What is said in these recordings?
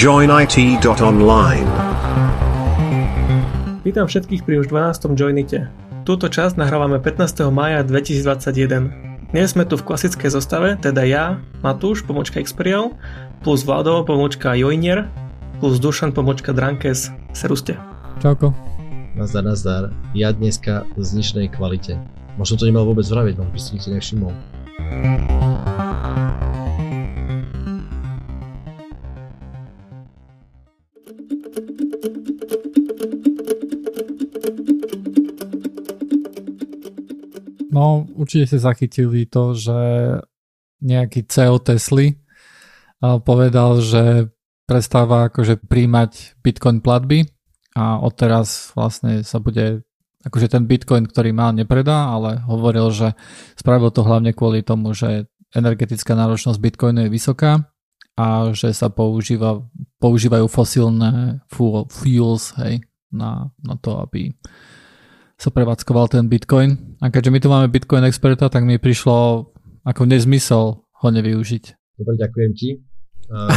joinit.online. Vítam všetkých pri už 12. Joinite. Túto časť nahrávame 15. maja 2021. Dnes sme tu v klasickej zostave, teda ja, Matúš, pomočka Xperial, plus Vlado, pomočka Joinier, plus Dušan, pomočka Drankes. Seruste. Čauko. Nazdar, nazdar. Ja dneska v zničnej kvalite. Možno to nemal vôbec vraviť, možno by si nikto nevšimol. Určite ste zachytili to, že nejaký CEO Tesly povedal, že prestáva akože príjmať Bitcoin platby a odteraz vlastne sa bude akože ten Bitcoin, ktorý mal, nepredá, ale hovoril, že spravil to hlavne kvôli tomu, že energetická náročnosť Bitcoinu je vysoká a že sa používa, používajú fosílne fuels hej, na, na to, aby sa prevádzkoval ten Bitcoin. A keďže my tu máme Bitcoin experta, tak mi prišlo ako nezmysel ho nevyužiť. Dobre, ďakujem ti.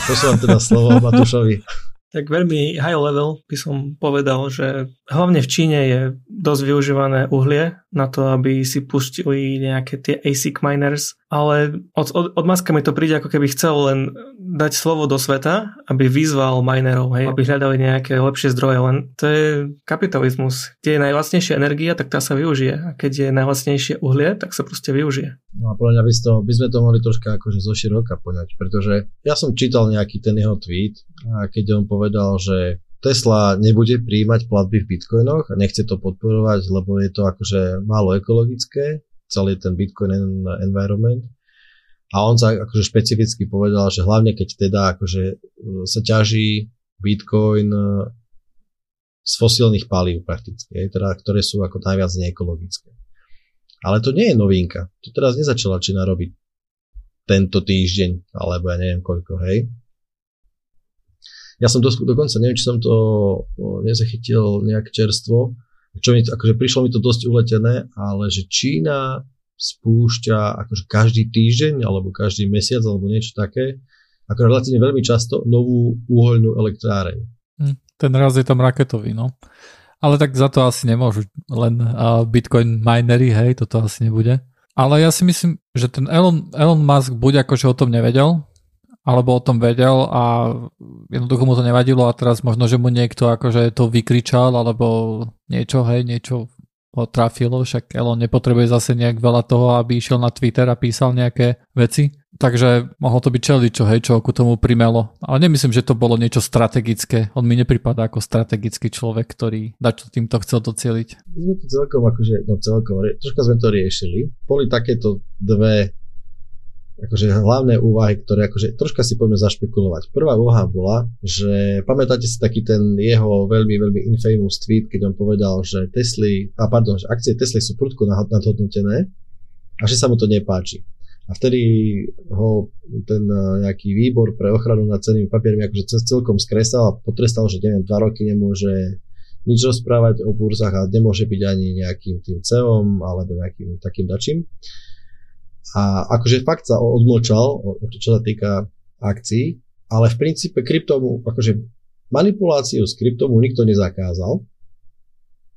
Posúvam teda slovo Matúšovi. Tak veľmi high level by som povedal, že hlavne v Číne je dosť využívané uhlie na to, aby si pustili nejaké tie ASIC miners, ale od, od, od Maska mi to príde ako keby chcel len dať slovo do sveta, aby vyzval minerov, hej, aby hľadali nejaké lepšie zdroje, len to je kapitalizmus. Kde je najlacnejšia energia, tak tá sa využije. A keď je najlacnejšie uhlie, tak sa proste využije. No a podľa mňa by, to, by sme to mohli troška akože zo široka poňať, pretože ja som čítal nejaký ten jeho tweet a keď on povedal, že Tesla nebude príjmať platby v bitcoinoch a nechce to podporovať, lebo je to akože málo ekologické, celý ten bitcoin environment. A on sa akože špecificky povedal, že hlavne keď teda akože e, sa ťaží bitcoin e, z fosílnych palív prakticky, teda, ktoré sú ako najviac neekologické. Ale to nie je novinka. To teraz nezačala Čína robiť tento týždeň, alebo ja neviem koľko, hej. Ja som dos- dokonca, neviem, či som to nezachytil nejak čerstvo, čo mi, akože prišlo mi to dosť uletené, ale že Čína spúšťa akože každý týždeň alebo každý mesiac alebo niečo také, ako relatívne veľmi často novú uhoľnú elektráreň. Hm, ten raz je tam raketový, no. Ale tak za to asi nemôžu len uh, Bitcoin minery, hej, toto asi nebude. Ale ja si myslím, že ten Elon, Elon Musk buď akože o tom nevedel, alebo o tom vedel a jednoducho mu to nevadilo a teraz možno, že mu niekto akože to vykričal alebo niečo, hej, niečo ho trafilo, však Elon nepotrebuje zase nejak veľa toho, aby išiel na Twitter a písal nejaké veci. Takže mohlo to byť čeličo, hej, čo ku tomu primelo. Ale nemyslím, že to bolo niečo strategické. On mi nepripadá ako strategický človek, ktorý dačo týmto chcel docieliť. My sme to celkom, akože, no celkom, troška sme to riešili. Boli takéto dve akože hlavné úvahy, ktoré akože troška si poďme zašpekulovať. Prvá úvaha bola, že pamätáte si taký ten jeho veľmi, veľmi infamous tweet, keď on povedal, že Tesly, a pardon, že akcie Tesly sú prudko nadhodnotené a že sa mu to nepáči. A vtedy ho ten eh, nejaký výbor pre ochranu nad cenými papiermi akože celkom skresal a potrestal, že neviem, dva roky nemôže nič rozprávať o burzách a nemôže byť ani nejakým tým ceom alebo nejakým takým dačím. A akože fakt sa odmlčal, čo sa týka akcií, ale v princípe kryptomu, akože manipuláciu s kryptomu nikto nezakázal,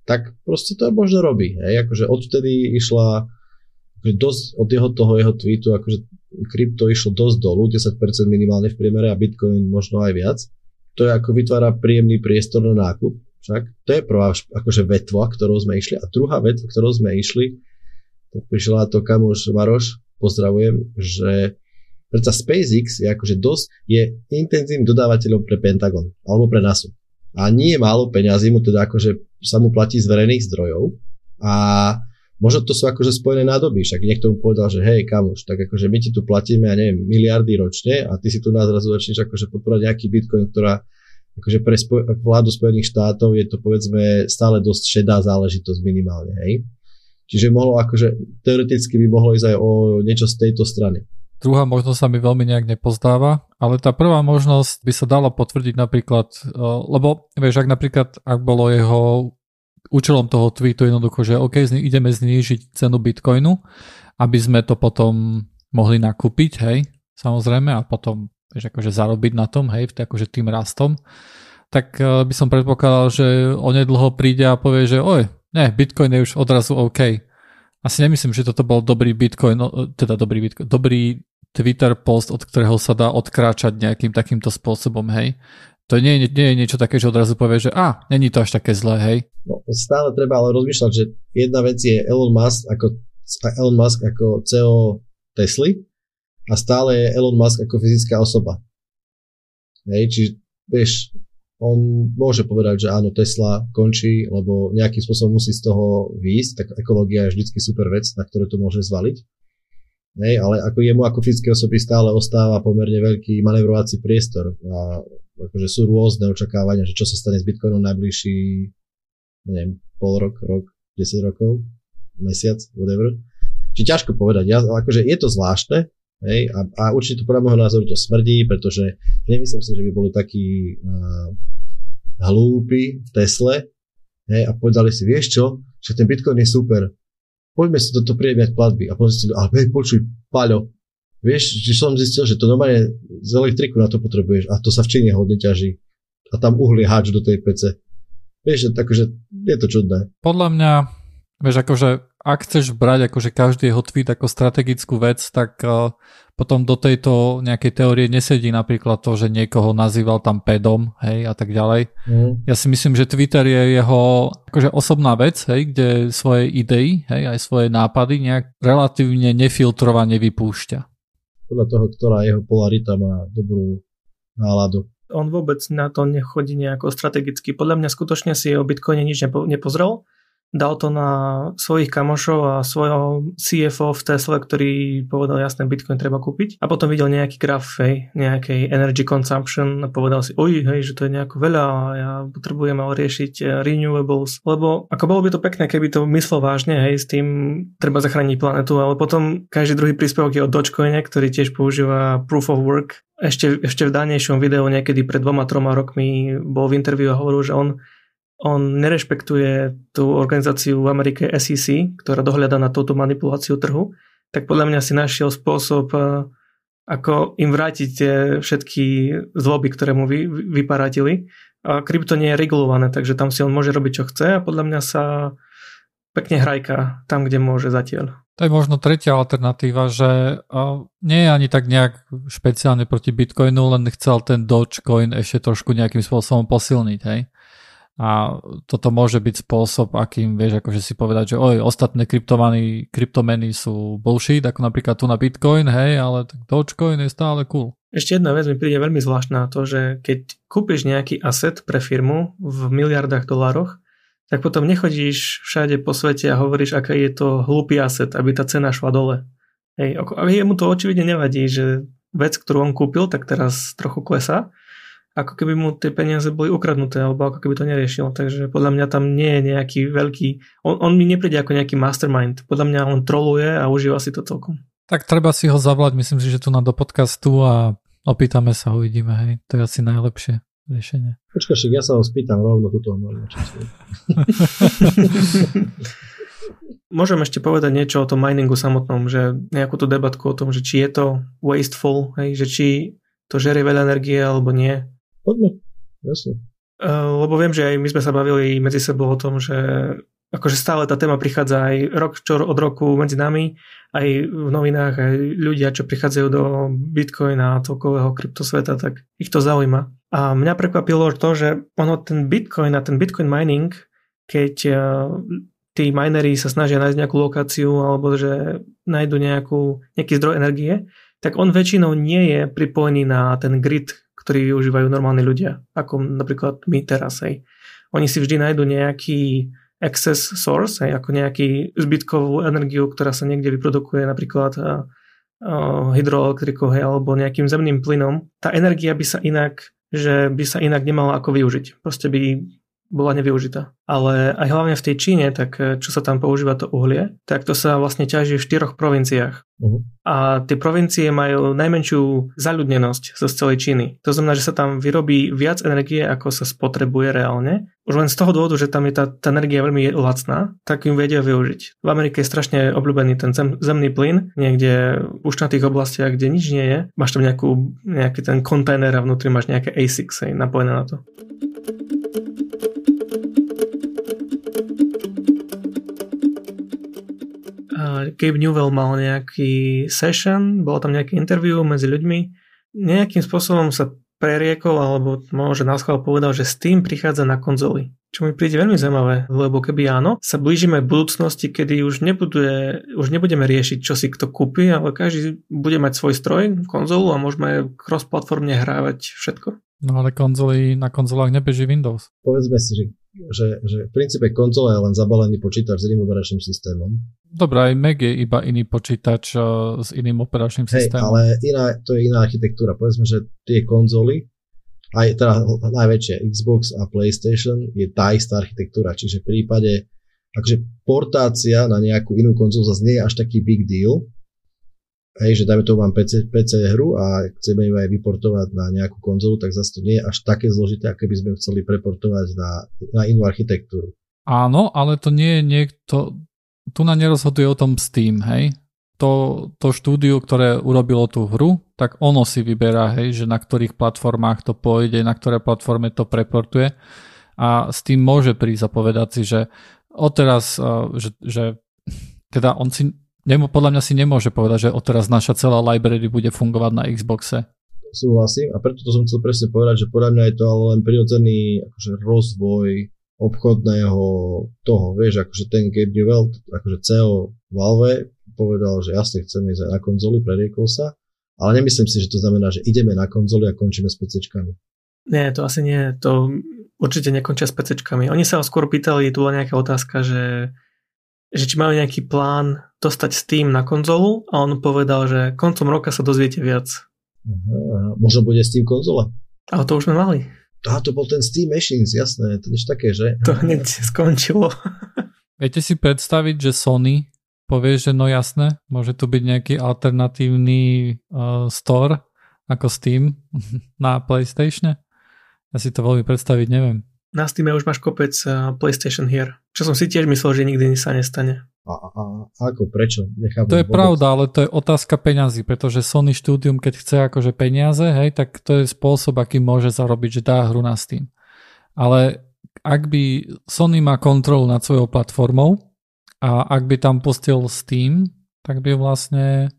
tak proste to možno robí. Hej? Akože odvtedy išla akože dosť od jeho toho jeho tweetu, akože krypto išlo dosť dolu, 10% minimálne v priemere a Bitcoin možno aj viac. To je ako vytvára príjemný priestor na nákup. Však to je prvá akože vetva, ktorou sme išli. A druhá vetva, ktorou sme išli, prišiel na to kamoš Maroš, pozdravujem, že predsa SpaceX je akože dosť, je intenzívnym dodávateľom pre Pentagon alebo pre NASA. A nie je málo peňazí mu teda akože sa mu platí z verejných zdrojov a možno to sú akože spojené nádoby, však niekto mu povedal, že hej kamoš, tak akože my ti tu platíme, ja neviem, miliardy ročne a ty si tu nás zrazu začneš akože podporovať nejaký bitcoin, ktorá akože pre spoj- vládu Spojených štátov je to povedzme stále dosť šedá záležitosť minimálne, hej. Čiže mohlo akože, teoreticky by mohlo ísť aj o niečo z tejto strany. Druhá možnosť sa mi veľmi nejak nepozdáva, ale tá prvá možnosť by sa dala potvrdiť napríklad, e, lebo vieš, ak napríklad, ak bolo jeho účelom toho tweetu jednoducho, že OK, ideme znížiť cenu Bitcoinu, aby sme to potom mohli nakúpiť, hej, samozrejme, a potom vieš, akože zarobiť na tom, hej, akože tým rastom, tak by som predpokladal, že onedlho príde a povie, že oj, ne, Bitcoin je už odrazu OK. Asi nemyslím, že toto bol dobrý Bitcoin, teda dobrý Bitcoin, dobrý Twitter post, od ktorého sa dá odkráčať nejakým takýmto spôsobom, hej. To nie, nie, nie je niečo také, že odrazu povie, že a, není to až také zlé, hej. No, stále treba ale rozmýšľať, že jedna vec je Elon Musk ako, Elon Musk ako CEO Tesly a stále je Elon Musk ako fyzická osoba. Hej, čiže vieš, on môže povedať, že áno, Tesla končí, lebo nejakým spôsobom musí z toho výjsť, tak ekológia je vždycky super vec, na ktorú to môže zvaliť. Hej, ale ako jemu ako fyzické osoby stále ostáva pomerne veľký manevrovací priestor a akože sú rôzne očakávania, že čo sa stane s Bitcoinom najbližší neviem, pol rok, rok, 10 rokov, mesiac, whatever. Čiže ťažko povedať. Ja, akože je to zvláštne, hej, a, a určite podľa môjho názoru to smrdí, pretože nemyslím si, že by boli takí uh, hlúpi v Tesle, hej, a povedali si, vieš čo, že ten Bitcoin je super, poďme si toto priebiať platby. A potom zistili, ale hej, počuj, Paľo, vieš, že som zistil, že to normálne z elektriku na to potrebuješ a to sa v Číne hodne ťaží. A tam uhlie háč do tej PC. Vieš, takže je to čudné. Podľa mňa, vieš, akože ak chceš brať akože každý jeho tweet ako strategickú vec, tak uh, potom do tejto nejakej teórie nesedí napríklad to, že niekoho nazýval tam pedom, hej, a tak ďalej. Mm. Ja si myslím, že Twitter je jeho akože osobná vec, hej, kde svoje idei, hej, aj svoje nápady nejak relatívne nefiltrovane vypúšťa. Podľa toho, ktorá jeho polarita má dobrú náladu. On vôbec na to nechodí nejako strategicky. Podľa mňa skutočne si o Bitcoine nič nepo, nepozrel dal to na svojich kamošov a svojho CFO v Tesla, ktorý povedal jasné, Bitcoin treba kúpiť a potom videl nejaký graf hej, nejakej energy consumption a povedal si, oj, hej, že to je nejako veľa a ja potrebujem ale riešiť eh, renewables, lebo ako bolo by to pekné, keby to myslel vážne, hej, s tým treba zachrániť planetu, ale potom každý druhý príspevok je od Dogecoine, ktorý tiež používa proof of work. Ešte, ešte v danejšom videu niekedy pred dvoma, troma rokmi bol v interviu a hovoril, že on on nerešpektuje tú organizáciu v Amerike SEC, ktorá dohľada na túto manipuláciu trhu, tak podľa mňa si našiel spôsob, eh, ako im vrátiť tie všetky zloby, ktoré mu vy, vyparatili. A krypto nie je regulované, takže tam si on môže robiť, čo chce a podľa mňa sa pekne hrajka tam, kde môže zatiaľ. To je možno tretia alternatíva, že nie je ani tak nejak špeciálne proti Bitcoinu, len chcel ten Dogecoin ešte trošku nejakým spôsobom posilniť, hej? A toto môže byť spôsob, akým vieš akože si povedať, že oj, ostatné kryptomeny, kryptomeny sú bullshit, ako napríklad tu na Bitcoin, hej, ale Dogecoin je stále cool. Ešte jedna vec mi príde veľmi zvláštna to, že keď kúpiš nejaký asset pre firmu v miliardách dolároch, tak potom nechodíš všade po svete a hovoríš, aká je to hlúpy asset, aby tá cena šla dole. Hej, a jemu to očividne nevadí, že vec, ktorú on kúpil, tak teraz trochu klesá ako keby mu tie peniaze boli ukradnuté, alebo ako keby to neriešil. Takže podľa mňa tam nie je nejaký veľký... On, on mi nepríde ako nejaký mastermind. Podľa mňa on troluje a užíva si to celkom. Tak treba si ho zavolať, myslím si, že tu na do podcastu a opýtame sa, uvidíme, hej. To je asi najlepšie riešenie. Počkaj, ja sa ho spýtam rovno tuto. Môžem ešte povedať niečo o tom miningu samotnom, že nejakú tú debatku o tom, že či je to wasteful, hej, že či to žerie veľa energie alebo nie. Poďme, jasne. Uh, lebo viem, že aj my sme sa bavili medzi sebou o tom, že akože stále tá téma prichádza aj rok čo od roku medzi nami, aj v novinách, aj ľudia, čo prichádzajú do Bitcoina a celkového kryptosveta, tak ich to zaujíma. A mňa prekvapilo to, že ono ten Bitcoin a ten Bitcoin mining, keď uh, tí minery sa snažia nájsť nejakú lokáciu alebo že nájdu nejakú, nejaký zdroj energie, tak on väčšinou nie je pripojený na ten grid, ktorý využívajú normálni ľudia, ako napríklad my teraz. Hej. Oni si vždy nájdu nejaký excess source, hej, ako nejaký zbytkovú energiu, ktorá sa niekde vyprodukuje napríklad uh, uh, hydroelektrikou hej, alebo nejakým zemným plynom. Tá energia by sa inak, že by sa inak nemala ako využiť. Proste by bola nevyužitá. Ale aj hlavne v tej Číne, tak eh, čo sa tam používa to uhlie, tak to sa vlastne ťaží v štyroch provinciách. Uh-huh. A tie provincie majú najmenšiu zaľudnenosť zo celej Číny. To znamená, že sa tam vyrobí viac energie, ako sa spotrebuje reálne. Už len z toho dôvodu, že tam je tá, tá energia veľmi lacná, tak im vedia využiť. V Amerike je strašne obľúbený ten zem, zemný plyn, niekde už na tých oblastiach, kde nič nie je. Máš tam nejakú, nejaký ten kontajner a vnútri máš nejaké ASICs napojené na to. Gabe Newell mal nejaký session, bolo tam nejaké interview medzi ľuďmi. Nejakým spôsobom sa preriekol, alebo možno na schvál povedal, že Steam prichádza na konzoly. Čo mi príde veľmi zaujímavé, lebo keby áno, sa blížime v budúcnosti, kedy už, nebude, už nebudeme riešiť, čo si kto kúpi, ale každý bude mať svoj stroj, konzolu a môžeme cross-platformne hrávať všetko. No ale konzoly, na konzolách nebeží Windows. Povedzme si, že, že, že v princípe konzola je len zabalený počítač s iným operačným systémom. Dobre, aj Mac je iba iný počítač uh, s iným operačným Hej, systémom. ale iná, to je iná architektúra. Povedzme, že tie konzoly, aj teda najväčšie Xbox a PlayStation je tá istá architektúra, čiže v prípade akože portácia na nejakú inú konzolu zase nie je až taký big deal, hej, že dajme tomu mám PC, PC hru a chceme ju aj vyportovať na nejakú konzolu, tak zase to nie je až také zložité, aké by sme chceli preportovať na, na inú architektúru. Áno, ale to nie je niekto, tu na nerozhoduje o tom Steam, hej. To, to štúdio, ktoré urobilo tú hru, tak ono si vyberá, hej, že na ktorých platformách to pôjde, na ktoré platforme to preportuje a s tým môže prísť a povedať si, že odteraz, že, že teda on si nemo, podľa mňa si nemôže povedať, že odteraz naša celá library bude fungovať na Xboxe. Súhlasím a preto to som chcel presne povedať, že podľa mňa je to ale len prirodzený akože rozvoj obchodného toho, vieš, akože ten Gabe Newell, akože CEO Valve povedal, že jasne chceme ísť aj na konzoli, preriekol sa, ale nemyslím si, že to znamená, že ideme na konzoli a končíme s PCčkami. Nie, to asi nie, to určite nekončia s PCčkami. Oni sa skôr pýtali, tu bola nejaká otázka, že že či majú nejaký plán dostať Steam na konzolu a on povedal, že koncom roka sa dozviete viac. Aha, možno bude Steam konzola. Ale to už sme mali. Á, to bol ten Steam Machines, jasné, to niečo také, že? To hneď skončilo. Viete si predstaviť, že Sony povie, že no jasné, môže tu byť nejaký alternatívny uh, store ako Steam na PlayStation? Ja si to veľmi predstaviť neviem na Steam už máš kopec uh, PlayStation hier, čo som si tiež myslel, že nikdy sa nestane. A, a, a ako, prečo? Nechápam to je vôbec. pravda, ale to je otázka peňazí, pretože Sony Studium, keď chce akože peniaze, hej, tak to je spôsob, aký môže zarobiť, že dá hru na Steam. Ale ak by Sony má kontrolu nad svojou platformou a ak by tam pustil Steam, tak by vlastne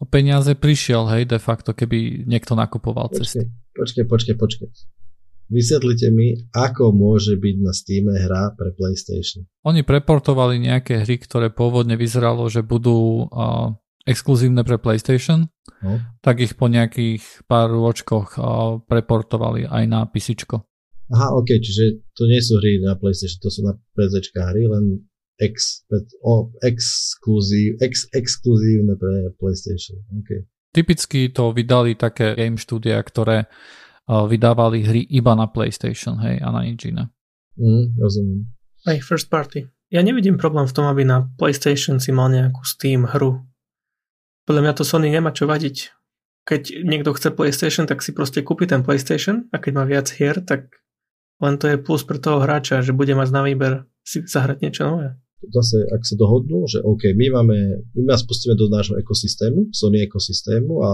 o peniaze prišiel, hej, de facto, keby niekto nakupoval počkej, cesty. Počkej, počkej, počkej. Vysvetlite mi, ako môže byť na Steam hra pre PlayStation. Oni preportovali nejaké hry, ktoré pôvodne vyzeralo, že budú uh, exkluzívne pre PlayStation, no. tak ich po nejakých pár ročkoch uh, preportovali aj na PC. Aha, ok, čiže to nie sú hry na PlayStation, to sú na PC hry, len ex, o, exkluzív, ex, exkluzívne pre PlayStation. Okay. Typicky to vydali také game štúdia, ktoré vydávali hry iba na PlayStation, hej, a na nič iné. Mm, rozumiem. Aj first party. Ja nevidím problém v tom, aby na PlayStation si mal nejakú Steam hru. Podľa mňa to Sony nemá čo vadiť. Keď niekto chce PlayStation, tak si proste kúpi ten PlayStation a keď má viac hier, tak len to je plus pre toho hráča, že bude mať na výber si zahrať niečo nové. Zase, ak sa dohodnú, že OK, my máme, my vás pustíme do nášho ekosystému, Sony ekosystému a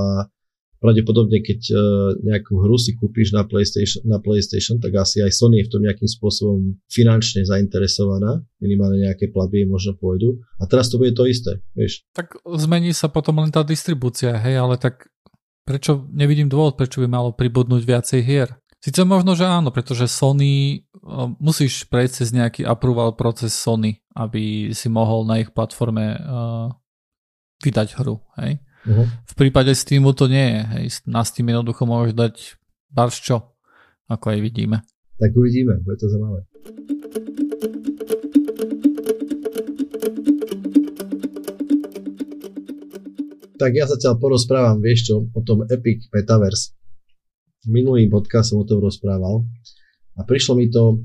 pravdepodobne, keď uh, nejakú hru si kúpiš na PlayStation, na PlayStation, tak asi aj Sony je v tom nejakým spôsobom finančne zainteresovaná, minimálne nejaké platby možno pôjdu. A teraz to bude to isté, vieš. Tak zmení sa potom len tá distribúcia, hej, ale tak prečo, nevidím dôvod, prečo by malo pribudnúť viacej hier. Sice možno, že áno, pretože Sony, uh, musíš prejsť cez nejaký approval proces Sony, aby si mohol na ich platforme uh, vydať hru, hej. Uh-huh. V prípade Steamu to nie je. Hej. Na Steam jednoducho môžeš dať barš čo, ako aj vidíme. Tak uvidíme, bude to zaujímavé. Tak ja zatiaľ porozprávam, vieš čo, o tom Epic Metaverse. Minulý podcast som o tom rozprával a prišlo mi to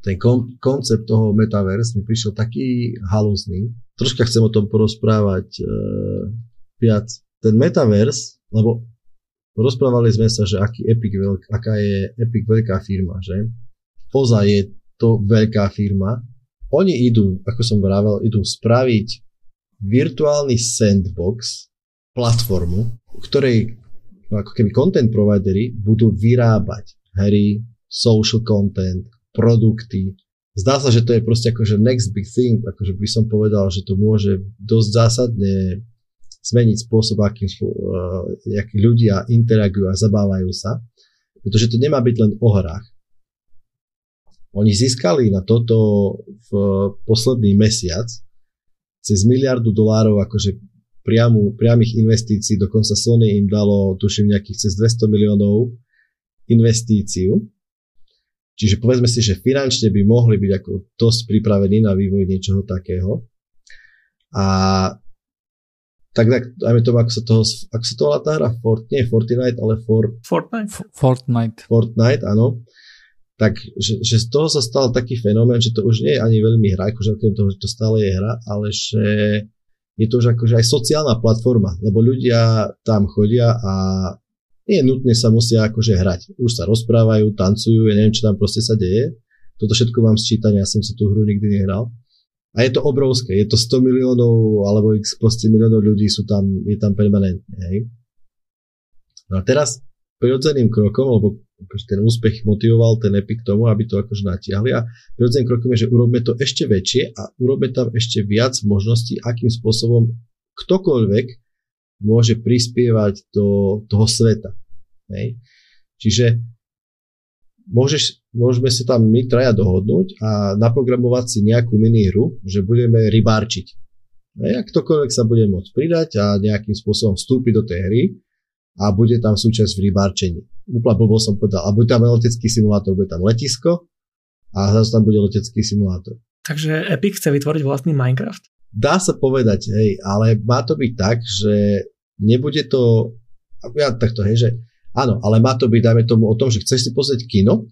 ten kon- koncept toho metaverse mi prišiel taký halúzny. Troška chcem o tom porozprávať e, viac. Ten metaverse, lebo rozprávali sme sa, že aký Epic veľk, aká je Epic veľká firma, že? Poza je to veľká firma. Oni idú, ako som vravel, idú spraviť virtuálny sandbox, platformu, ktorej ako keby content providery budú vyrábať hry, social content, produkty. Zdá sa, že to je proste akože next big thing, akože by som povedal, že to môže dosť zásadne zmeniť spôsob, akým uh, ľudia interagujú a zabávajú sa, pretože to nemá byť len o hrách. Oni získali na toto v posledný mesiac cez miliardu dolárov akože priamu, priamých investícií, dokonca Sony im dalo, tuším, nejakých cez 200 miliónov investíciu. Čiže povedzme si, že finančne by mohli byť ako dosť pripravení na vývoj niečoho takého. A tak, tak dajme tomu, ako sa toho, ako sa to volá tá hra? Fort, nie Fortnite, ale for, Fortnite. Fortnite. Fortnite, áno. Tak, že, že z toho sa stal taký fenomén, že to už nie je ani veľmi hra, akože okrem toho, že to stále je hra, ale že je to už akože aj sociálna platforma, lebo ľudia tam chodia a nie nutne sa musia akože hrať. Už sa rozprávajú, tancujú, ja neviem, čo tam proste sa deje. Toto všetko mám sčítanie, ja som sa tú hru nikdy nehral. A je to obrovské, je to 100 miliónov alebo x proste miliónov ľudí sú tam, je tam permanentne. Hej. No a teraz prirodzeným krokom, lebo akože ten úspech motivoval ten Epic tomu, aby to akože natiahli a prirodzeným krokom je, že urobme to ešte väčšie a urobme tam ešte viac možností, akým spôsobom ktokoľvek môže prispievať do toho sveta. Hej. Čiže môžeš, môžeme si tam my traja dohodnúť a naprogramovať si nejakú minihru, že budeme rybárčiť. A ktokoľvek sa bude môcť pridať a nejakým spôsobom vstúpiť do tej hry a bude tam súčasť v rybárčení úplne blbo som povedal. A bude tam letecký simulátor, bude tam letisko a zase tam bude letecký simulátor. Takže Epic chce vytvoriť vlastný Minecraft? Dá sa povedať, hej, ale má to byť tak, že nebude to, ja takto, hej, že áno, ale má to byť, dajme tomu o tom, že chceš si pozrieť kino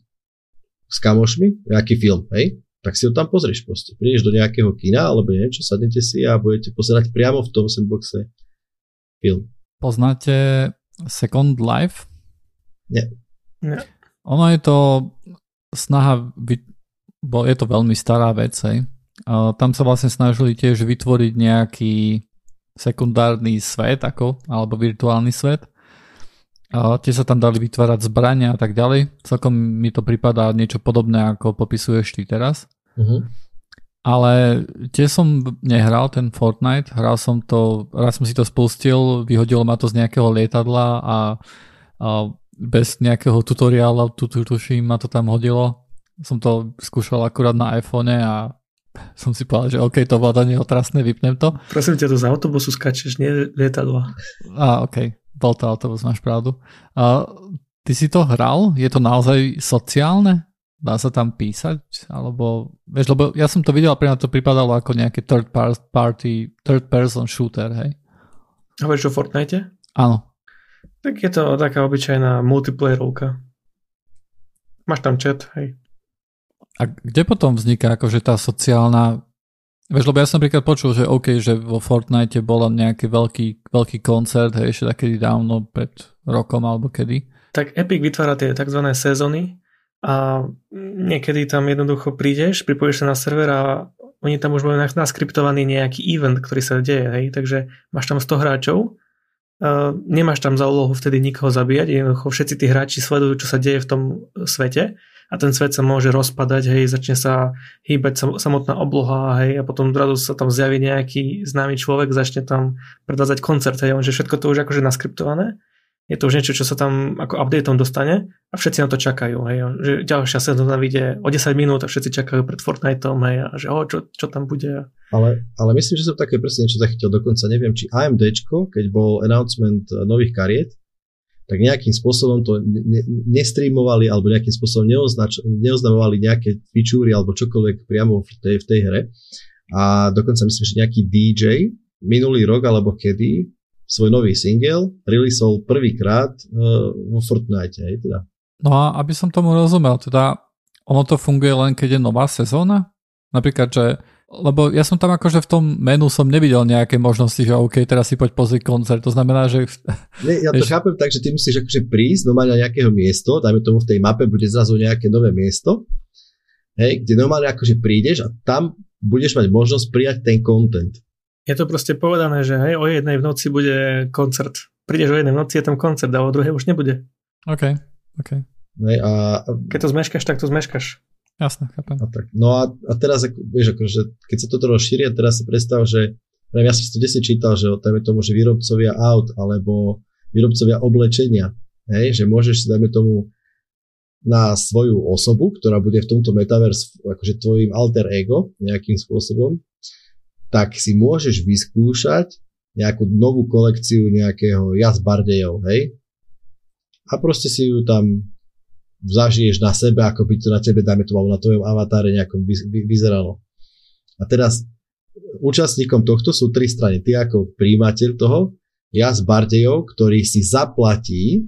s kamošmi, nejaký film, hej, tak si ho tam pozrieš proste. Prídeš do nejakého kina, alebo niečo, sadnete si a budete pozerať priamo v tom sandboxe film. Poznáte Second Life? Nie. Nie. Ono je to snaha, bo je to veľmi stará vec, hej. Tam sa vlastne snažili tiež vytvoriť nejaký sekundárny svet, ako, alebo virtuálny svet. A tie sa tam dali vytvárať zbrania a tak ďalej. Celkom mi to pripadá niečo podobné, ako popisuješ ty teraz. Uh-huh. Ale tiež som nehral ten Fortnite, hral som to, raz som si to spustil, vyhodilo ma to z nejakého lietadla a, a bez nejakého tutoriála, tu, tu, tuším, ma to tam hodilo. Som to skúšal akurát na iPhone a som si povedal, že OK, to vládanie otrasné, vypnem to. Prosím ťa, to z autobusu skačeš, nie lietadlo. A OK, to autobus, máš pravdu. A ty si to hral? Je to naozaj sociálne? Dá sa tam písať? Alebo, vieš, lebo ja som to videl a pre to pripadalo ako nejaké third party, third person shooter, hej? Hovoríš o Fortnite? Áno. Tak je to taká obyčajná multiplayerovka. Máš tam chat, hej. A kde potom vzniká akože tá sociálna Vieš, lebo ja som napríklad počul, že OK, že vo Fortnite bol nejaký veľký, veľký koncert, hej, ešte takedy dávno, pred rokom alebo kedy. Tak Epic vytvára tie tzv. sezóny a niekedy tam jednoducho prídeš, pripojíš sa na server a oni tam už majú naskriptovaný nejaký event, ktorý sa deje, hej, takže máš tam 100 hráčov Uh, nemáš tam za úlohu vtedy nikoho zabíjať, jednoducho všetci tí hráči sledujú, čo sa deje v tom svete a ten svet sa môže rozpadať, hej, začne sa hýbať samotná obloha, hej, a potom zrazu sa tam zjaví nejaký známy človek, začne tam predvádzať koncert, hej, že všetko to už akože naskriptované je to už niečo, čo sa tam ako updateom dostane a všetci na to čakajú. Hej, že ďalšia sezóna vyjde o 10 minút a všetci čakajú pred Fortniteom hej, a že o, čo, čo tam bude. Ale, ale myslím, že som také presne niečo zachytil dokonca. Neviem, či AMDčko, keď bol announcement nových kariet, tak nejakým spôsobom to ne, nestreamovali alebo nejakým spôsobom neoznač, neoznamovali nejaké fičúry alebo čokoľvek priamo v tej, v tej hre. A dokonca myslím, že nejaký DJ minulý rok alebo kedy svoj nový single releaseol prvýkrát uh, vo Fortnite. Hej, teda. No a aby som tomu rozumel, teda ono to funguje len keď je nová sezóna? Napríklad, že lebo ja som tam akože v tom menu som nevidel nejaké možnosti, že OK, teraz si poď pozrieť koncert. To znamená, že... Nie, ja to vieš... chápem tak, že ty musíš akože prísť normálne na nejakého miesto, dajme tomu v tej mape bude zrazu nejaké nové miesto, hej, kde normálne akože prídeš a tam budeš mať možnosť prijať ten content. Je to proste povedané, že hej, o jednej v noci bude koncert. Prídeš o jednej v noci, je tam koncert a o druhej už nebude. OK, OK. Hej, a... Keď to zmeškaš, tak to zmeškaš. Jasné, chápem. A tak. No a, a teraz, vieš, akože, keď sa toto rozšíria, teraz si predstav, že ja som to desi čítal, že dajme tomu, že výrobcovia aut alebo výrobcovia oblečenia, hej, že môžeš si, dajme tomu, na svoju osobu, ktorá bude v tomto metaverse akože tvojim alter ego nejakým spôsobom, tak si môžeš vyskúšať nejakú novú kolekciu nejakého jazz bardejov, hej? A proste si ju tam zažiješ na sebe, ako by to na tebe, dajme to na tvojom avatáre nejakom vyzeralo. A teraz účastníkom tohto sú tri strany. Ty ako príjimateľ toho, ja s Bardejov, ktorý si zaplatí,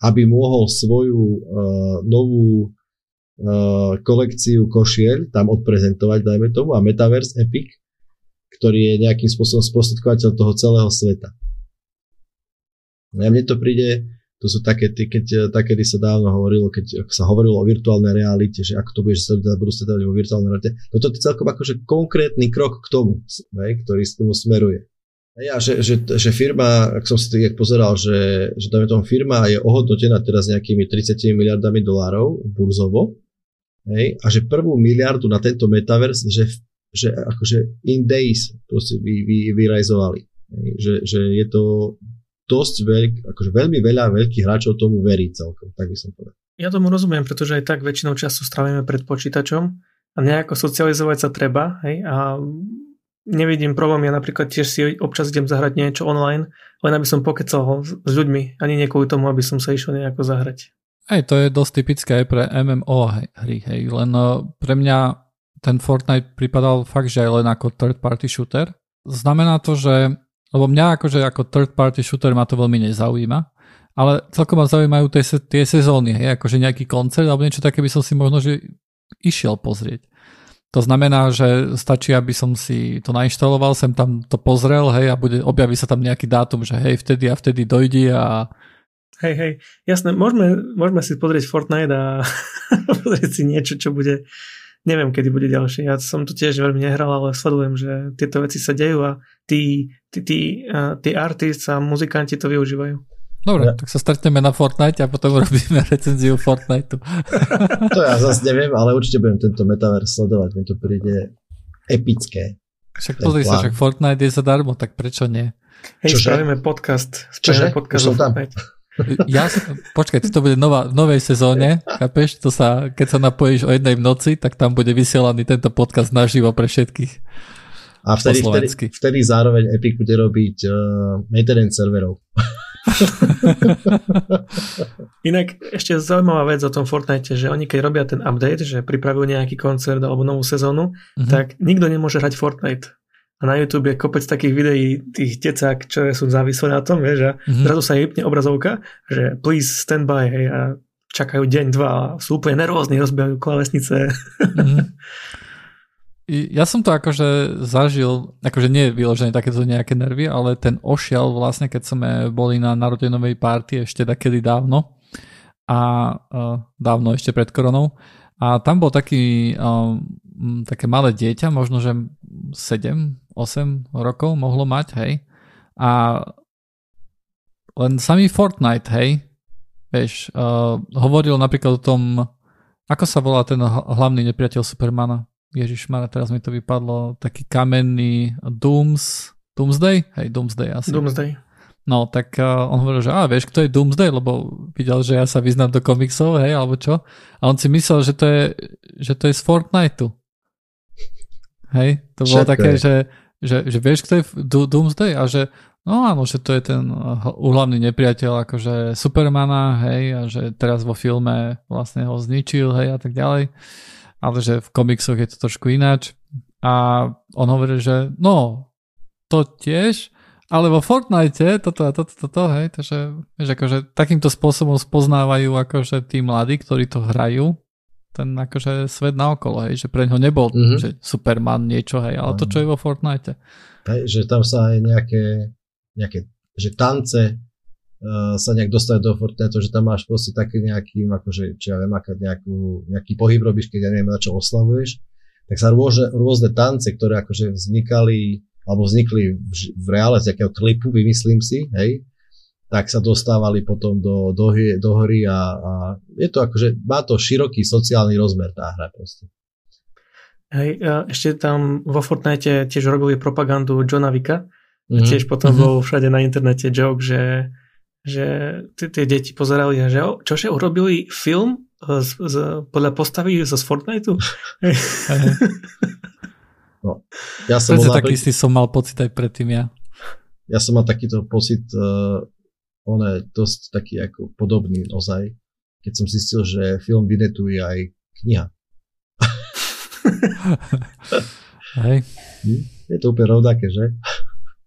aby mohol svoju uh, novú uh, kolekciu košiel tam odprezentovať, dajme tomu, a Metaverse Epic, ktorý je nejakým spôsobom sprostredkovateľ toho celého sveta. A mne to príde, to sú také, keď, eh, takedy sa dávno hovorilo, keď sa hovorilo o virtuálnej realite, že ako to budeš sledovať, budú sledovať vo virtuálnej realite. Toto je celkom akože konkrétny krok k tomu, hej, ktorý s tomu smeruje. Ja, že, že, že firma, ak som si to pozeral, že, že tam tomu firma je ohodnotená teraz nejakými 30 miliardami dolárov burzovo, hej, a že prvú miliardu na tento metaverse, že, že akože in days proste vy, vy, vyrajzovali. Hej, že, že je to dosť veľk, akože veľmi veľa veľkých hráčov tomu verí celkom, tak by som povedal. Ja tomu rozumiem, pretože aj tak väčšinou času strávime pred počítačom a nejako socializovať sa treba, hej, a nevidím problém, ja napríklad tiež si občas idem zahrať niečo online, len aby som pokecal s ľuďmi, ani nie kvôli tomu, aby som sa išiel nejako zahrať. Hej, to je dosť typické aj pre MMO hry, hej, len no, pre mňa ten Fortnite pripadal fakt, že aj len ako third party shooter. Znamená to, že lebo mňa akože ako third party shooter ma to veľmi nezaujíma, ale celkom ma zaujímajú tie, tie sezóny, hej, akože nejaký koncert alebo niečo také by som si možno že išiel pozrieť. To znamená, že stačí, aby som si to nainštaloval, sem tam to pozrel, hej, a bude, objaví sa tam nejaký dátum, že hej, vtedy a vtedy dojde a... Hej, hej, jasné, môžeme, môžeme si pozrieť Fortnite a pozrieť si niečo, čo bude neviem, kedy bude ďalšie. Ja som tu tiež veľmi nehral, ale sledujem, že tieto veci sa dejú a tí, tí, tí, tí artists a muzikanti to využívajú. Dobre, ja. tak sa stretneme na Fortnite a potom robíme recenziu Fortniteu. to ja zase neviem, ale určite budem tento metaverse sledovať, mi to príde epické. Však pozri sa, však Fortnite je zadarmo, tak prečo nie? Hej, Čože? spravíme podcast. Spravíme Čože? podcast o Fortnite. Tam. Ja, počkaj, to bude nová, v novej sezóne, chápeš? To sa, keď sa napojíš o jednej v noci, tak tam bude vysielaný tento podcast naživo pre všetkých. A vtedy, vtedy, vtedy zároveň Epic bude robiť uh, maintenance serverov. Inak ešte zaujímavá vec o tom Fortnite, že oni keď robia ten update, že pripravujú nejaký koncert alebo novú sezónu, mm-hmm. tak nikto nemôže hrať Fortnite a na YouTube je kopec takých videí tých decák, čo sú závislé na tom, vieš, a mm-hmm. zrazu sa vypne obrazovka, že please stand by, hej, a čakajú deň, dva a sú úplne nervózni, rozbijajú klavesnice. Mm-hmm. Ja som to akože zažil, akože nie vyložené takéto nejaké nervy, ale ten ošiel vlastne, keď sme boli na narodenovej párty ešte takedy dávno a uh, dávno ešte pred koronou a tam bol taký um, také malé dieťa, možno že 7, 8 rokov mohlo mať, hej. A len samý Fortnite, hej, vieš, uh, hovoril napríklad o tom, ako sa volá ten hlavný nepriateľ Supermana. Ježiš teraz mi to vypadlo, taký kamenný Dooms, Doomsday? Hej, Doomsday asi. Doomsday. No, tak uh, on hovoril, že a vieš, kto je Doomsday, lebo videl, že ja sa vyznám do komiksov, hej, alebo čo. A on si myslel, že to je, že to je z Fortniteu. Hej, to bolo Všetko také, že, že, že vieš, kto je Doomsday a že no áno, že to je ten úhlavný nepriateľ akože Supermana, hej, a že teraz vo filme vlastne ho zničil, hej, a tak ďalej. Ale že v komiksoch je to trošku ináč. A on hovorí, že no, to tiež, ale vo Fortnite toto a toto, toto, hej, takže vieš, akože takýmto spôsobom spoznávajú akože tí mladí, ktorí to hrajú, ten akože svet naokolo, hej, že pre ňo nebol mm-hmm. že Superman niečo, hej, ale to, čo je vo Fortnite. Hej, že tam sa aj nejaké, nejaké že tance uh, sa nejak dostať do Fortnite, že tam máš proste taký nejaký, akože, čo ja viem, nejakú, nejaký pohyb robíš, keď ja neviem, na čo oslavuješ, tak sa rôzne, rôzne tance, ktoré akože vznikali, alebo vznikli v, v reále z nejakého klipu, vymyslím si, hej, tak sa dostávali potom do, do, do hry a, a je to akože, má to široký sociálny rozmer tá hra proste. Hej, ešte tam vo Fortnite tiež robili propagandu Johna Vicka, Mm-hmm. Tiež potom mm-hmm. bol všade na internete joke, že, že tie deti pozerali a že čože urobili film z, z, podľa postavy zo Fortniteu? no, ja som mal taký si som mal pocit aj predtým ja. Ja som mal takýto pocit, uh, on je dosť taký ako podobný ozaj, keď som zistil, že film vynetuje aj kniha. Hej. Hm? Je to úplne rovnaké, že?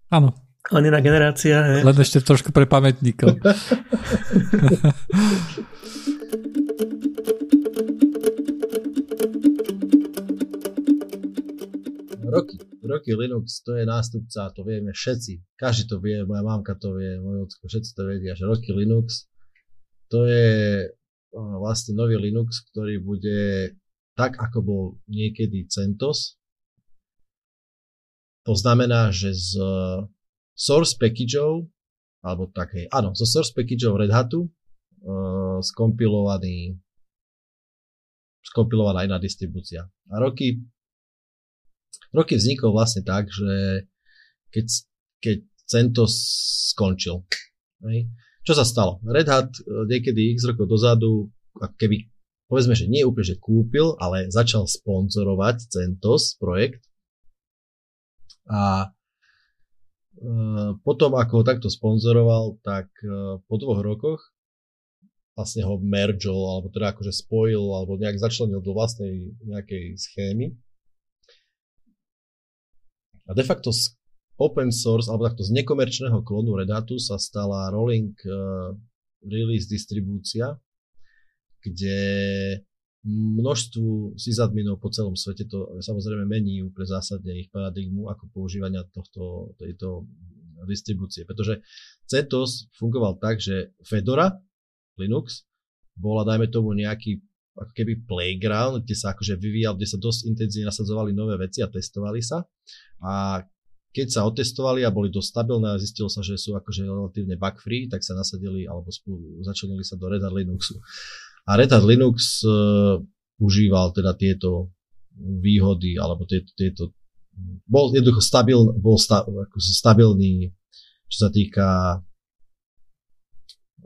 Áno. Len iná generácia. He? Len ešte trošku pre pamätníkov. roky, roky Linux, to je nástupca, to vieme všetci. Každý to vie, moja mamka to vie, môj ocko, všetci to vedia, že roky Linux, to je vlastne nový Linux, ktorý bude tak, ako bol niekedy CentOS, to znamená, že z source packageov, alebo tak, hej, áno, zo source packageov Red Hatu uh, skompilovaný skompilovaná iná distribúcia. A roky, roky vznikol vlastne tak, že keď, keď CentOS skončil. Hej. Čo sa stalo? Red Hat uh, niekedy x rokov dozadu, ako keby, povedzme, že nie úplne, že kúpil, ale začal sponzorovať CentOS projekt a e, potom, ako ho takto sponzoroval, tak e, po dvoch rokoch vlastne ho mergol, alebo teda akože spojil, alebo nejak začlenil do vlastnej nejakej schémy. A de facto z open source, alebo takto z nekomerčného klonu Red Hatu sa stala rolling uh, release distribúcia, kde množstvu sysadminov po celom svete to samozrejme mení úplne zásadne ich paradigmu ako používania tohto, tejto distribúcie. Pretože CentOS fungoval tak, že Fedora, Linux, bola dajme tomu nejaký ako keby playground, kde sa akože vyvíjal, kde sa dosť intenzívne nasadzovali nové veci a testovali sa. A keď sa otestovali a boli dosť stabilné a zistilo sa, že sú akože relatívne bug free, tak sa nasadili alebo spolu, začlenili sa do Red Hat Linuxu. A Red Hat Linux uh, užíval teda tieto výhody, alebo tieto, tieto bol jednoducho stabil, bol sta, ako stabilný, čo sa týka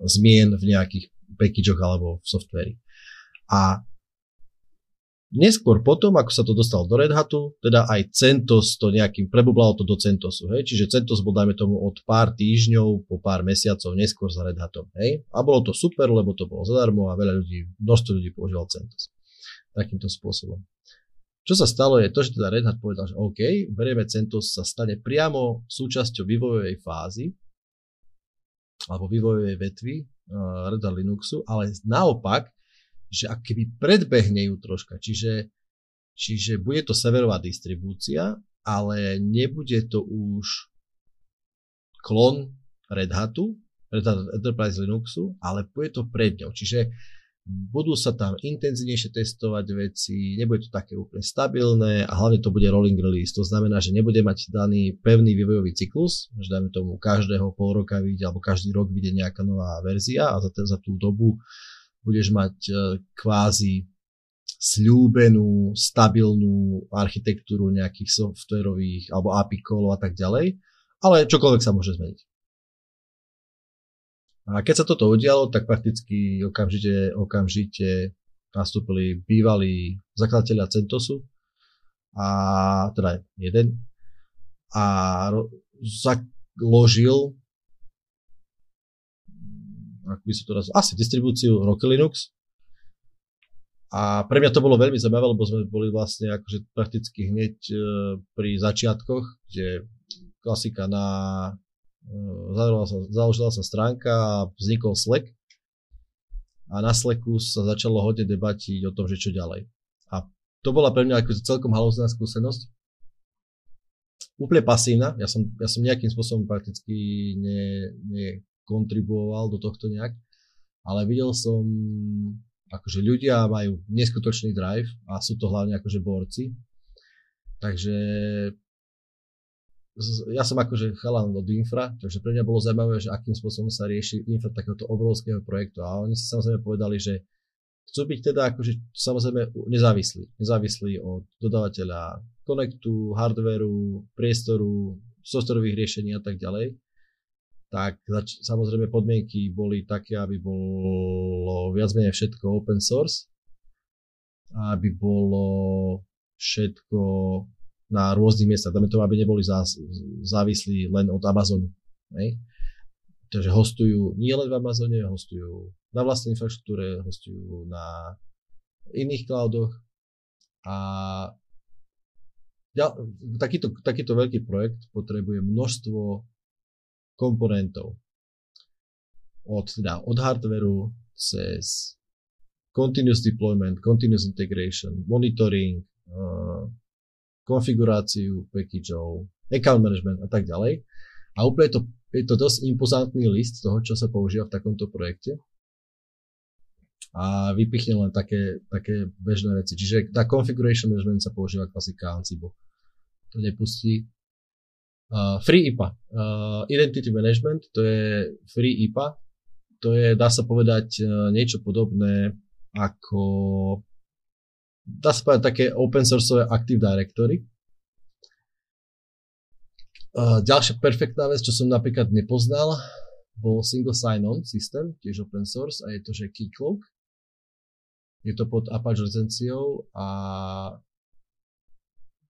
zmien v nejakých packageoch alebo v softveri. A Neskôr potom, ako sa to dostalo do Red Hatu, teda aj CentOS to nejakým, prebublalo to do CentOSu, hej, čiže CentOS bol, dajme tomu, od pár týždňov po pár mesiacov neskôr za Red Hatom, hej, a bolo to super, lebo to bolo zadarmo a veľa ľudí, množstvo ľudí používal CentOS takýmto spôsobom. Čo sa stalo je to, že teda Red Hat povedal, že OK, berieme CentOS sa stane priamo súčasťou vývojovej fázy alebo vývojovej vetvy uh, Red Hat Linuxu, ale naopak že ak keby predbehne ju troška, čiže, čiže bude to severová distribúcia, ale nebude to už klon Red Hatu, Red Hat Enterprise Linuxu, ale bude to pred ňou. Čiže budú sa tam intenzívnejšie testovať veci, nebude to také úplne stabilné a hlavne to bude rolling release. To znamená, že nebude mať daný pevný vývojový cyklus, že dajme tomu každého pol roka vyjde alebo každý rok vyjde nejaká nová verzia a za, za tú dobu budeš mať e, kvázi slúbenú, stabilnú architektúru nejakých softverových alebo API callov a tak ďalej, ale čokoľvek sa môže zmeniť. A keď sa toto udialo, tak prakticky okamžite, okamžite nastúpili bývalí zakladatelia Centosu, a teda jeden, a založil ako by som to nazval, asi distribúciu Rocky Linux. A pre mňa to bolo veľmi zaujímavé, lebo sme boli vlastne akože prakticky hneď e, pri začiatkoch, kde klasika na e, sa, založila sa stránka a vznikol Slack. a na Slacku sa začalo hodne debatiť o tom, že čo ďalej. A to bola pre mňa ako celkom halúzná skúsenosť. Úplne pasívna, ja som, ja som nejakým spôsobom prakticky ne, nekontribuoval do tohto nejak, ale videl som, akože ľudia majú neskutočný drive a sú to hlavne akože borci. Takže ja som akože chalan od infra, takže pre mňa bolo zaujímavé, že akým spôsobom sa rieši infra takéhoto obrovského projektu. A oni si samozrejme povedali, že chcú byť teda akože samozrejme nezávislí. Nezávislí od dodávateľa konektu, hardveru, priestoru, softwarových riešení a tak ďalej. Tak zač- samozrejme podmienky boli také, aby bolo viac menej všetko open source, aby bolo všetko na rôznych miestach. Dáme to, aby neboli závislí len od Amazonu. Hej? Takže hostujú nie len v Amazone, hostujú na vlastnej infraštruktúre, hostujú na iných cloudoch a ja, takýto, takýto veľký projekt potrebuje množstvo komponentov. Od, teda, od hardveru cez continuous deployment, continuous integration, monitoring, uh, konfiguráciu packageov, account management a tak ďalej. A úplne to, je to dosť impozantný list toho, čo sa používa v takomto projekte. A vypichne len také, také bežné veci. Čiže tá configuration management sa používa klasika Ansible. To nepustí. Uh, free IPA. Uh, identity management, to je free IPA. To je, dá sa povedať, uh, niečo podobné ako dá sa povedať také open sourceové Active Directory. Uh, ďalšia perfektná vec, čo som napríklad nepoznal, bol single sign-on systém, tiež open source a je to, že Keycloak. Je to pod Apache licenciou a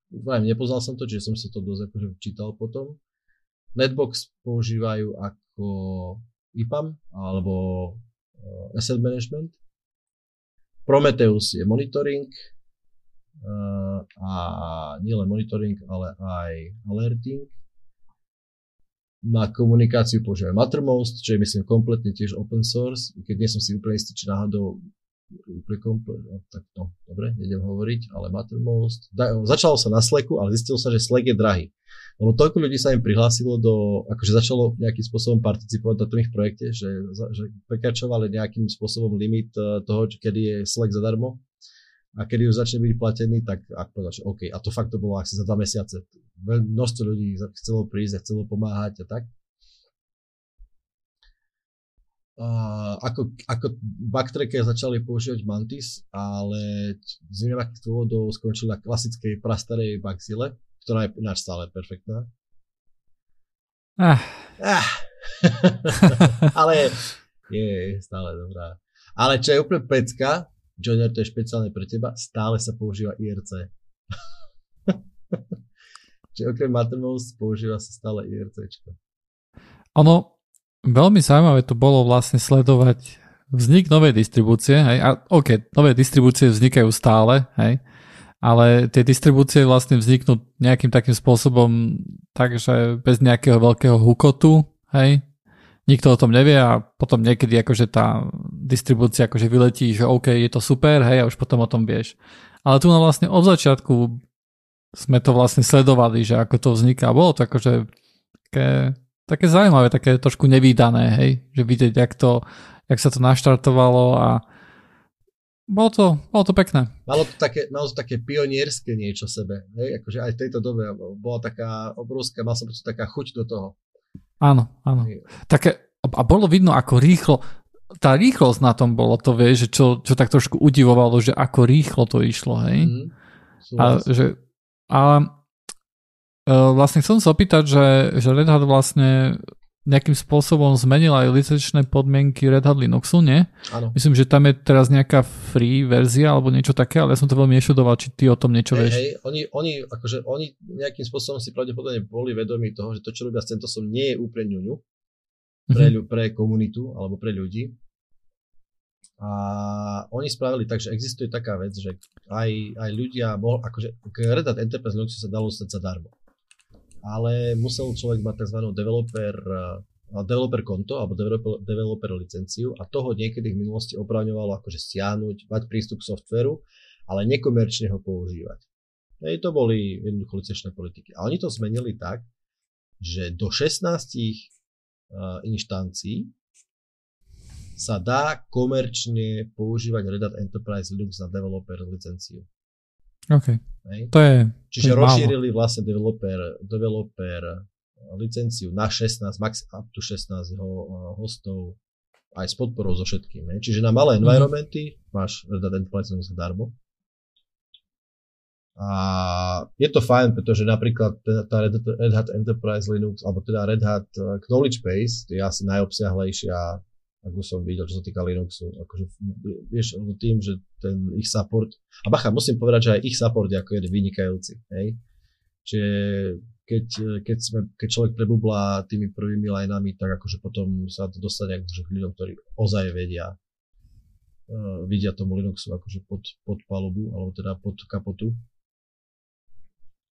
Vajím, nepoznal som to, čiže som si to dosť akože čítal potom. Netbox používajú ako IPAM alebo uh, asset management. Prometheus je monitoring uh, a nielen monitoring, ale aj alerting. Na komunikáciu používajú Mattermost, čo je myslím kompletne tiež open source, keď nie som si úplne istý, či náhodou komplet, no, tak no, dobre, nejdem hovoriť, ale Mattermost. Da, začalo sa na Slacku, ale zistilo sa, že Slack je drahý. Lebo toľko ľudí sa im prihlásilo do, akože začalo nejakým spôsobom participovať na tom ich projekte, že, že prekračovali nejakým spôsobom limit eh, toho, kedy je Slack zadarmo a kedy už začne byť platený, tak ak povedal, že OK. A to fakt to bolo asi za dva mesiace. Veľmi množstvo ľudí chcelo prísť a chcelo pomáhať a tak. Uh, ako, ako backtracker začali používať Mantis, ale z nejakých dôvodov skončili na klasickej prastarej Bugzilla ktorá je ináč stále perfektná. Ah. Ah. Ale je stále dobrá. Ale čo je úplne pecka, Junior, to je špeciálne pre teba, stále sa používa IRC. Čiže okrem Mattermost používa sa stále IRC. Ono, veľmi zaujímavé to bolo vlastne sledovať vznik novej distribúcie, hej, a OK, nové distribúcie vznikajú stále, hej, ale tie distribúcie vlastne vzniknú nejakým takým spôsobom tak, že bez nejakého veľkého hukotu, hej, nikto o tom nevie a potom niekedy akože tá distribúcia akože vyletí, že OK, je to super, hej, a už potom o tom vieš. Ale tu na vlastne od začiatku sme to vlastne sledovali, že ako to vzniká. Bolo to akože také zaujímavé, také trošku nevýdané, hej, že vidieť, jak, to, jak sa to naštartovalo a bolo to, bolo to pekné. Malo to také, malo to také pionierské niečo sebe. Hej? Akože aj v tejto dobe bola taká obrovská, mal som taká chuť do toho. Áno, áno. Také, a bolo vidno, ako rýchlo, tá rýchlosť na tom bolo to, vieš, že čo, čo tak trošku udivovalo, že ako rýchlo to išlo, hej. Mm, a, že, a vlastne chcem sa opýtať, že, že Red Hat vlastne nejakým spôsobom zmenil aj licenčné podmienky Red Hat Linuxu, nie? Áno. Myslím, že tam je teraz nejaká free verzia alebo niečo také, ale ja som to veľmi neštudoval, či ty o tom niečo hej, vieš. Hej, oni, oni, akože, oni nejakým spôsobom si pravdepodobne boli vedomí toho, že to, čo robia s CentOSom, nie je úplne ňuňu pre, mm-hmm. pre komunitu alebo pre ľudí. A oni spravili tak, že existuje taká vec, že aj, aj ľudia, bol, akože k Red Hat Enterprise Linuxu sa dalo stať zadarmo ale musel človek mať tzv. developer eh, developer konto alebo developer, developer licenciu a toho niekedy v minulosti opravňovalo akože stiahnuť, mať prístup k softveru, ale nekomerčne ho používať. Hej, to boli jednoducho licenčné politiky. A oni to zmenili tak, že do 16 uh, inštancií sa dá komerčne používať Red Hat Enterprise Linux na developer licenciu. OK. Hej. To je, Čiže to je rozšírili málo. vlastne developer, developer licenciu na 16, max up to 16 ho, hostov aj s podporou so všetkým. Hej. Čiže na malé mhm. environmenty mm. máš Red Enterprise Linux zadarmo. A je to fajn, pretože napríklad tá Red, Red Hat Enterprise Linux, alebo teda Red Hat eh, Knowledge Base, je asi najobsiahlejšia ako som videl, čo sa týka Linuxu. Akože, vieš, tým, že ten ich support, a bacha, musím povedať, že aj ich support je ako je vynikajúci, hej. Čiže keď, keď, sme, keď človek prebublá tými prvými lineami, tak akože potom sa to dostane akože k ľuďom, ktorí ozaj vedia, uh, vidia tomu Linuxu akože pod, pod palubu, alebo teda pod kapotu.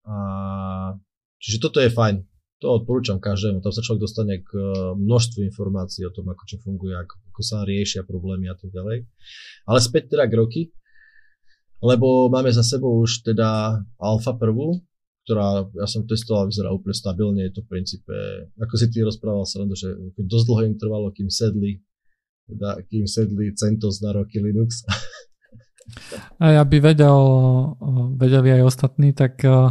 A, čiže toto je fajn to odporúčam každému, tam sa človek dostane k eh, množstvu informácií o tom, ako čo funguje, ako, ako sa riešia problémy a tak ďalej. Ale späť teda k roky, lebo máme za sebou už teda alfa prvú, ktorá, ja som testoval, vyzerá úplne stabilne, je to v princípe, ako si ty rozprával sa, že dosť dlho im trvalo, kým sedli, teda, kým sedli CentOS na roky Linux. A aby vedel, vedeli aj ostatní, tak eh,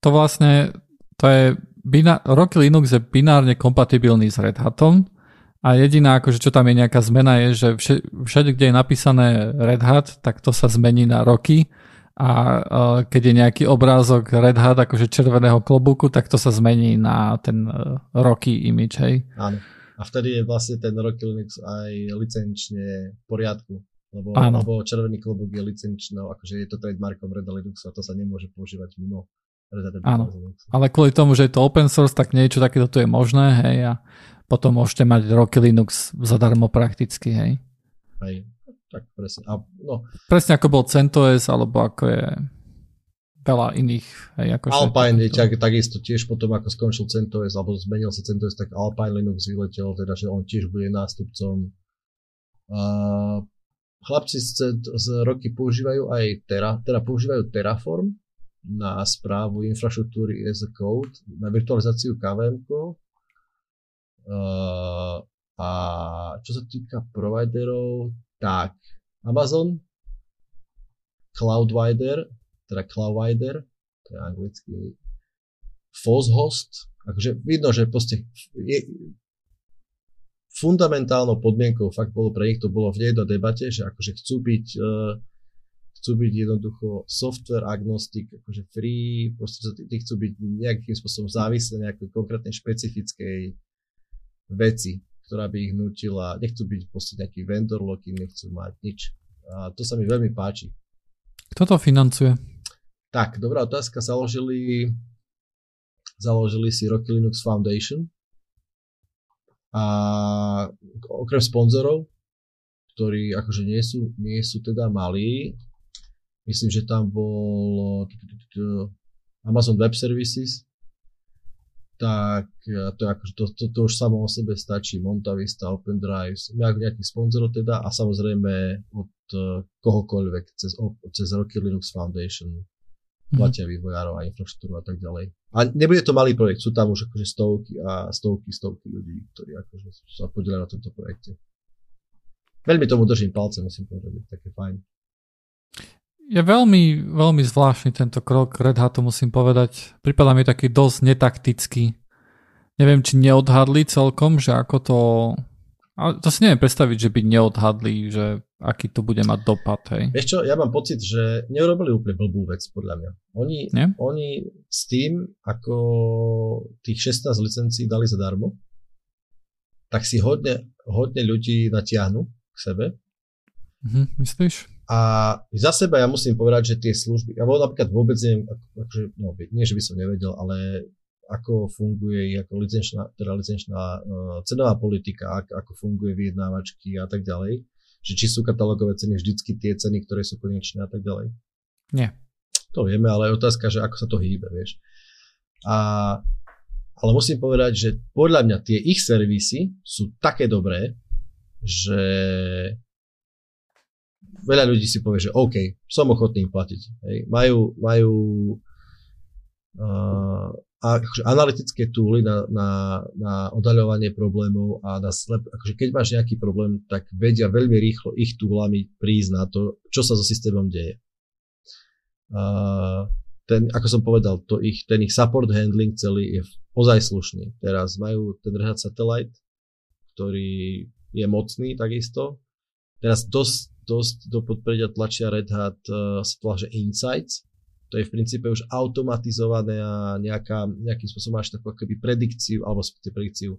to vlastne, to je Bina- Rocky Linux je binárne kompatibilný s Red Hatom a jediná, akože čo tam je nejaká zmena, je, že všade, kde je napísané Red Hat, tak to sa zmení na Rocky a keď je nejaký obrázok Red Hat, akože červeného klobúku, tak to sa zmení na ten uh, Rocky image, hej? Áno. A vtedy je vlastne ten Rocky Linux aj licenčne v poriadku. Lebo, lebo červený klobúk je licenčnou, akože je to trademarkom Red Linuxu a to sa nemôže používať mimo Áno, ale kvôli tomu, že je to open source, tak niečo takéto tu je možné, hej, a potom môžete mať Rocky Linux zadarmo prakticky, hej. Hej, tak presne. A, no. Presne ako bol CentOS, alebo ako je veľa iných. Hej, ako Alpine je tak, takisto tiež potom, ako skončil CentOS, alebo zmenil sa CentOS, tak Alpine Linux vyletel, teda, že on tiež bude nástupcom. Uh, chlapci z, z roky používajú aj Terra, teda používajú Terraform, na správu infraštruktúry as a code, na virtualizáciu KVM. Uh, a čo sa týka providerov, tak Amazon, Cloudwider, teda Cloudwider, to je anglický, FOSHost, akože vidno, že proste je, fundamentálnou podmienkou fakt bolo pre nich to bolo v jednej debate, že akože chcú byť uh, chcú byť jednoducho software agnostic, akože free, proste tí chcú byť nejakým spôsobom závislé nejakej konkrétnej špecifickej veci, ktorá by ich nutila, nechcú byť proste nejaký vendor locking, nechcú mať nič. A to sa mi veľmi páči. Kto to financuje? Tak, dobrá otázka. Založili, založili si Rocky Linux Foundation a okrem sponzorov, ktorí akože nie sú, nie sú teda malí, Myslím, že tam bol Amazon Web Services, tak to, akože to, to, to už samo o sebe stačí, Montavista, OpenDrive, nejakých sponzorov teda a samozrejme od uh, kohokoľvek cez, cez Rocky Linux Foundation mhm. platia mm-hmm. vývojárov a infraštruktúru a tak ďalej. A nebude to malý projekt, sú tam už akože stovky a stovky, stovky ľudí, ktorí akože sa podielajú na tomto projekte. Veľmi tomu držím palce, musím povedať, je také fajn. Je veľmi, veľmi zvláštny tento krok Red Hatu, musím povedať. Pripadá mi taký dosť netaktický. Neviem, či neodhadli celkom, že ako to... Ale to si neviem predstaviť, že by neodhadli, že aký to bude mať dopad. Hej. Vieš čo, ja mám pocit, že neurobili úplne blbú vec, podľa mňa. Oni, oni s tým, ako tých 16 licencií dali zadarmo, tak si hodne, hodne ľudí natiahnu k sebe. Mhm, myslíš? A za seba ja musím povedať, že tie služby, ja napríklad vôbec neviem, akože, no, nie, že by som nevedel, ale ako funguje ako licenčná, teda licenčná uh, cenová politika, ak, ako funguje vyjednávačky a tak ďalej. Že či sú katalogové ceny vždycky tie ceny, ktoré sú konečné a tak ďalej. Nie. To vieme, ale je otázka, že ako sa to hýbe, vieš. A ale musím povedať, že podľa mňa tie ich servisy sú také dobré, že veľa ľudí si povie, že OK, som ochotný im platiť. Hej. Majú, majú uh, akože analytické túly na, na, na odhaľovanie problémov a na slep, akože keď máš nejaký problém, tak vedia veľmi rýchlo ich túlami prísť na to, čo sa so systémom deje. Uh, ten, ako som povedal, to ich, ten ich support handling celý je ozaj slušný. Teraz majú ten Red Hat Satellite, ktorý je mocný takisto. Teraz dosť, dosť do podpredia tlačia Red Hat, uh, že Insights, to je v princípe už automatizované a nejaká, nejakým spôsobom máš takú akoby predikciu, alebo predikciu.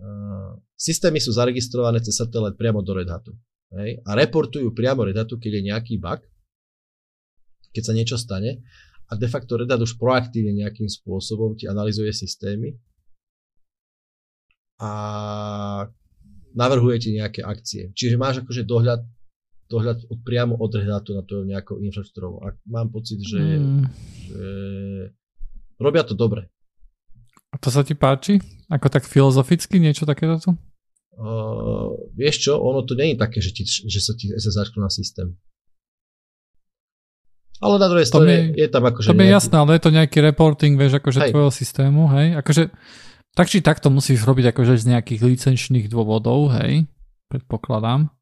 Uh, systémy sú zaregistrované cez satelit priamo do Red Hatu. Hej? A reportujú priamo Red Hatu, keď je nejaký bug, keď sa niečo stane. A de facto Red Hat už proaktívne nejakým spôsobom ti analizuje systémy a navrhuje ti nejaké akcie. Čiže máš akože dohľad dohľad od, priamo od Redhatu na to nejakou infraštruktúrou. A mám pocit, že, mm. že robia to dobre. A to sa ti páči? Ako tak filozoficky niečo takéto tu? Uh, vieš čo, ono to je také, že, ti, že sa ti SSH na systém. Ale na druhej strane je, je tam akože... To je nejaký... jasné, ale je to nejaký reporting, vieš, akože hej. tvojho systému, hej? Akože, tak či tak to musíš robiť akože z nejakých licenčných dôvodov, hej? Predpokladám.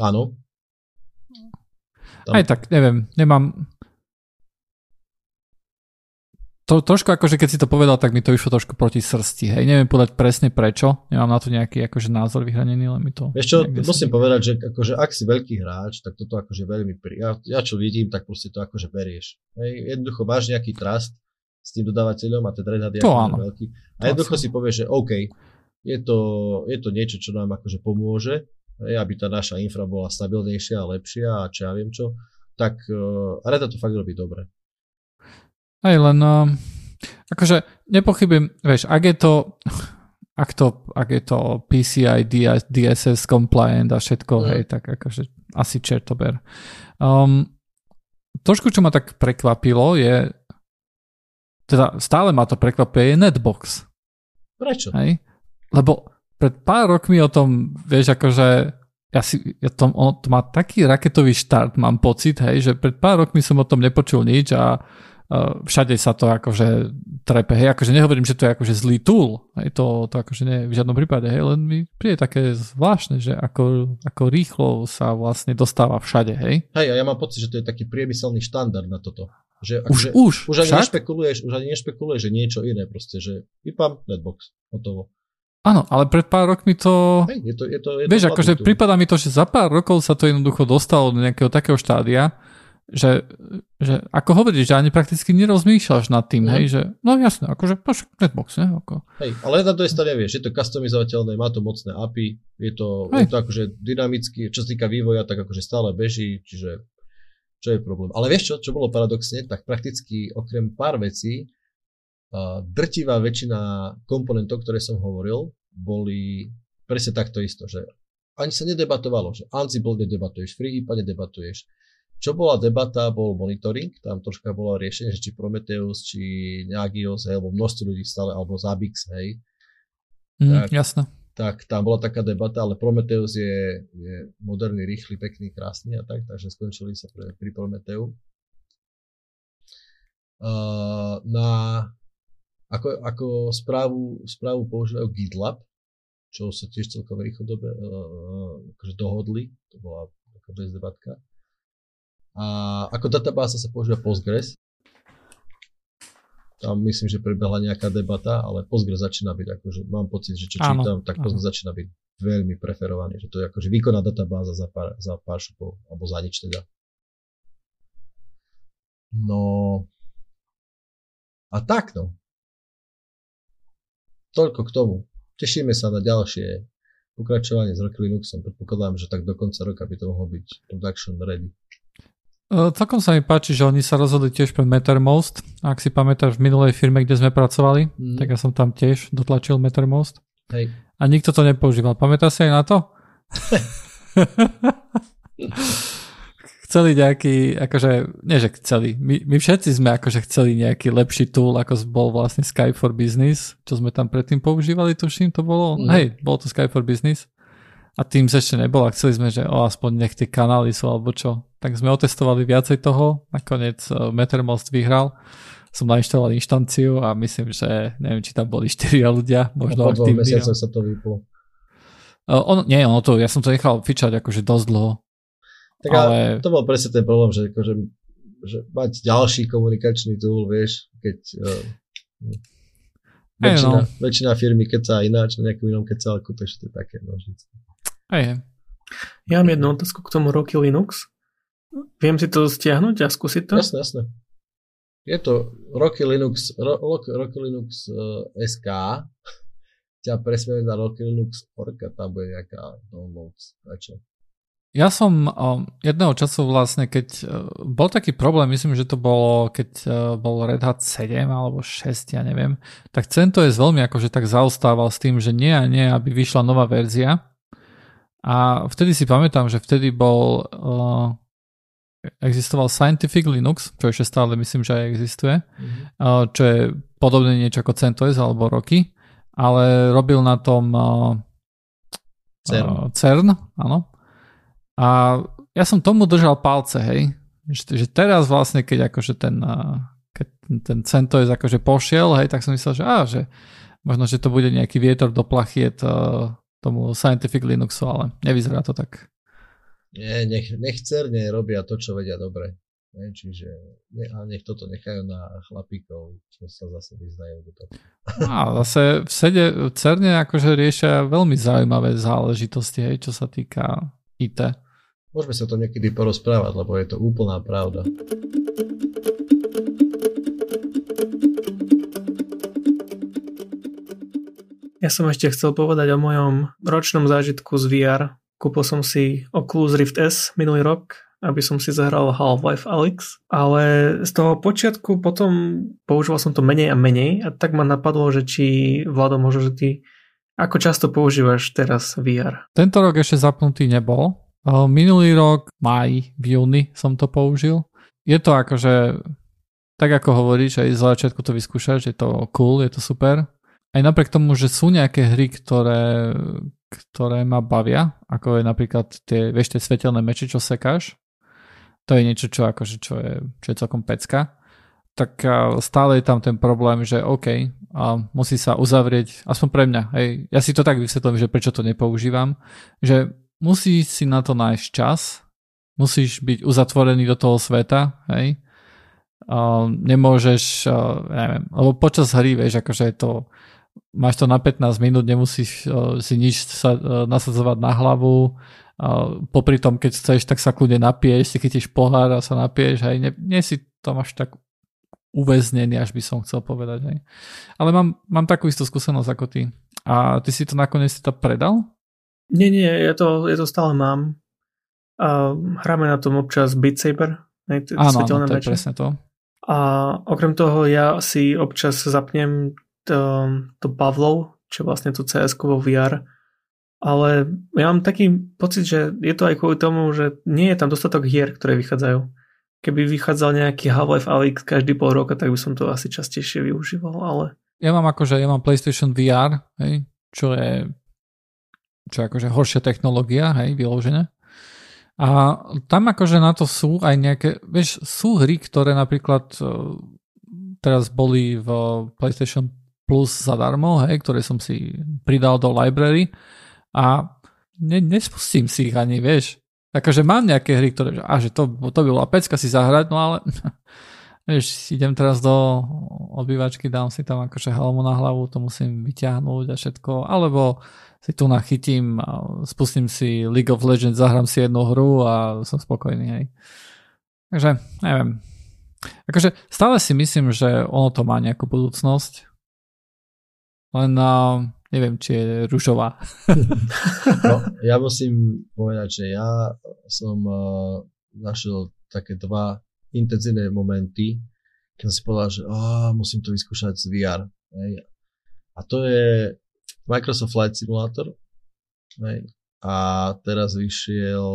Áno. Tam... Aj tak, neviem, nemám... To, trošku akože keď si to povedal, tak mi to išlo trošku proti srsti, hej, neviem povedať presne prečo, nemám na to nejaký akože názor vyhranený, len mi to... Vieš čo, musím si... povedať, že akože ak si veľký hráč, tak toto akože veľmi, pri... ja, ja čo vidím, tak proste to akože berieš. Hej, jednoducho máš nejaký trust s tým dodávateľom a ten Red Hat je áno. veľký. A jednoducho si povieš, že OK, je to, je to niečo, čo nám akože pomôže, aby tá naša infra bola stabilnejšia a lepšia a čo ja viem čo, tak uh, Reda to fakt robí dobre. Aj len, uh, akože nepochybujem, vieš, ak je to, ak to, ak je to PCI, DSS compliant a všetko, mm. hej, tak akože asi čertober. Um, trošku, čo ma tak prekvapilo, je, teda stále ma to prekvapuje, je Netbox. Prečo? Hej? Lebo pred pár rokmi o tom, vieš, akože ja si, ja to, on, to má taký raketový štart, mám pocit, hej, že pred pár rokmi som o tom nepočul nič a uh, všade sa to akože trepe, hej, akože nehovorím, že to je akože zlý tool, hej, to, to akože nie v žiadnom prípade, hej, len mi príde také zvláštne, že ako, ako rýchlo sa vlastne dostáva všade, hej. Hej, a ja mám pocit, že to je taký priemyselný štandard na toto. Že, už, akože, už, už ani nešpekuluješ, už ani nešpekuluješ, že niečo iné proste, že vypám netbox, hotovo. Áno, ale pred pár rokmi to... Hej, je to, je to, je vieš, to akože prípada mi to, že za pár rokov sa to jednoducho dostalo do nejakého takého štádia, že, že ako hovoríš, že ani prakticky nerozmýšľaš nad tým, mm. hej, že no jasné, akože netbox, ne? Ako. Hej, ale na druhej strane vieš, je to customizovateľné, má to mocné API, je to, je to akože dynamicky, čo sa týka vývoja, tak akože stále beží, čiže čo je problém. Ale vieš čo, čo bolo paradoxne, tak prakticky okrem pár vecí, drtivá väčšina komponentov, ktoré som hovoril, boli presne takto isto, že ani sa nedebatovalo, že Ansible nedebatuješ, FreeIPA nedebatuješ. Čo bola debata, bol monitoring, tam troška bolo riešenie, že či Prometheus, či Nagios, hej, alebo množstvo ľudí stále, alebo Zabbix, hej. Mm, tak, jasné. Tak tam bola taká debata, ale Prometheus je, je moderný, rýchly, pekný, krásny a tak, takže skončili sa pre, pri Prometheu. Uh, na ako, ako správu, správu používajú GitLab, čo sa tiež celkom rýchlo dobe, uh, akože dohodli, to bola taká bez debatka. A ako databáza sa používa Postgres. Tam myslím, že prebehla nejaká debata, ale Postgres začína byť, akože mám pocit, že čo áno, čítam, tak Postgres áno. začína byť veľmi preferovaný, že to je akože výkonná databáza za pár, za pár šupov, alebo za nič teda. No a tak no, toľko k tomu. Tešíme sa na ďalšie pokračovanie s Rock Linuxom. Predpokladám, že tak do konca roka by to mohlo byť production ready. Uh, celkom sa mi páči, že oni sa rozhodli tiež pre Mattermost. Ak si pamätáš v minulej firme, kde sme pracovali, mm. tak ja som tam tiež dotlačil Mattermost. Hej. A nikto to nepoužíval. Pamätáš si aj na to? chceli nejaký, akože, nie že chceli, my, my všetci sme akože chceli nejaký lepší tool, ako bol vlastne Skype for Business, čo sme tam predtým používali, tuším, to bolo, mm. hej, bolo to Skype for Business. A tým ešte nebolo, a chceli sme, že o, aspoň nech tie kanály sú, alebo čo. Tak sme otestovali viacej toho, nakoniec uh, Mattermost vyhral som nainštaloval inštanciu a myslím, že neviem, či tam boli 4 ľudia, možno a po dvoch mesiacoch sa to vyplo. Uh, on, nie, ono to, ja som to nechal fičať akože dosť dlho. Tak ale... to bol presne ten problém, že, akože, že mať ďalší komunikačný tool, vieš, keď uh, väčšina, no. väčšina firmy sa ináč na nejakom inom kecelku, takže to je také no Hey. Ja mám jednu otázku k tomu Rocky Linux. Viem si to stiahnuť a skúsiť to? Jasné, jasné. Je to Rocky Linux, Ro, Rocky Linux uh, eh, SK, ťa presmerujem na Rocky Linux org a tam bude nejaká downloads. čo? Ja som um, jedného času vlastne, keď uh, bol taký problém, myslím, že to bolo, keď uh, bol Red Hat 7 alebo 6, ja neviem, tak CentOS veľmi akože tak zaostával s tým, že nie a nie, aby vyšla nová verzia. A vtedy si pamätám, že vtedy bol uh, existoval Scientific Linux, čo ešte stále myslím, že aj existuje, mm-hmm. čo je podobné niečo ako CentOS alebo Rocky, ale robil na tom CERN. CERN, áno. A ja som tomu držal palce, hej, že, že teraz vlastne, keď akože ten, keď ten CentOS akože pošiel, hej, tak som myslel, že, á, že možno, že to bude nejaký vietor do plachiet tomu Scientific Linuxu, ale nevyzerá to tak. Nie, nech, nech cerne robia to, čo vedia dobre. Ne, čiže ne, a nech toto nechajú na chlapíkov, čo sa zase vyznajú do toho. A zase v sede v CERNE akože riešia veľmi zaujímavé záležitosti, hej, čo sa týka IT. Môžeme sa to niekedy porozprávať, lebo je to úplná pravda. Ja som ešte chcel povedať o mojom ročnom zážitku z VR, Kúpil som si Oculus Rift S minulý rok, aby som si zahral Half-Life Alyx, ale z toho počiatku potom používal som to menej a menej a tak ma napadlo, že či Vlado možno, že ty ako často používaš teraz VR? Tento rok ešte zapnutý nebol. Minulý rok, maj, v júni som to použil. Je to akože, tak ako hovoríš, aj z začiatku to vyskúšaš, je to cool, je to super. Aj napriek tomu, že sú nejaké hry, ktoré, ktoré ma bavia, ako je napríklad tie, vieš, tie svetelné meče, čo sekáš. To je niečo, čo, akože, čo, je, čo je celkom pecka. Tak stále je tam ten problém, že OK, a musí sa uzavrieť, aspoň pre mňa, hej, ja si to tak vysvetlím, že prečo to nepoužívam, že musí si na to nájsť čas, musíš byť uzatvorený do toho sveta, hej, nemôžeš, neviem, lebo počas hry, vieš, akože je to, máš to na 15 minút, nemusíš uh, si nič sa, uh, nasadzovať na hlavu. Popri tom, keď chceš, tak sa kľudne napieš, si chytíš pohár a sa napieš. Hej. Nie, nie si tam až tak uväznený, až by som chcel povedať. Hej. Ale mám, mám takú istú skúsenosť ako ty. A ty si to nakoniec si to predal? Nie, nie, ja to, ja to stále mám. Uh, hráme na tom občas Beat Saber. Hej, áno, áno, to je presne to. A okrem toho ja si občas zapnem to, to Pavlov, čo vlastne to cs vo VR. Ale ja mám taký pocit, že je to aj kvôli tomu, že nie je tam dostatok hier, ktoré vychádzajú. Keby vychádzal nejaký Half-Life Alyx každý pol roka, tak by som to asi častejšie využíval, ale... Ja mám akože, ja mám PlayStation VR, hej, čo je čo je akože horšia technológia, hej, vyložené. A tam akože na to sú aj nejaké, vieš, sú hry, ktoré napríklad e, teraz boli v PlayStation plus zadarmo, hej, ktoré som si pridal do library a ne, nespustím si ich ani, vieš. Akože mám nejaké hry, ktoré, a že to, to by bola pecka si zahrať, no ale vieš, idem teraz do obývačky, dám si tam akože helmu na hlavu, to musím vyťahnuť a všetko, alebo si tu nachytím, spustím si League of Legends, zahrám si jednu hru a som spokojný, hej. Takže, neviem. Akože stále si myslím, že ono to má nejakú budúcnosť, len uh, neviem, či je ružová. no, ja musím povedať, že ja som uh, našiel také dva intenzívne momenty, keď som si povedal, že oh, musím to vyskúšať z VR. Hej. A to je Microsoft Flight Simulator. Hej. a teraz vyšiel,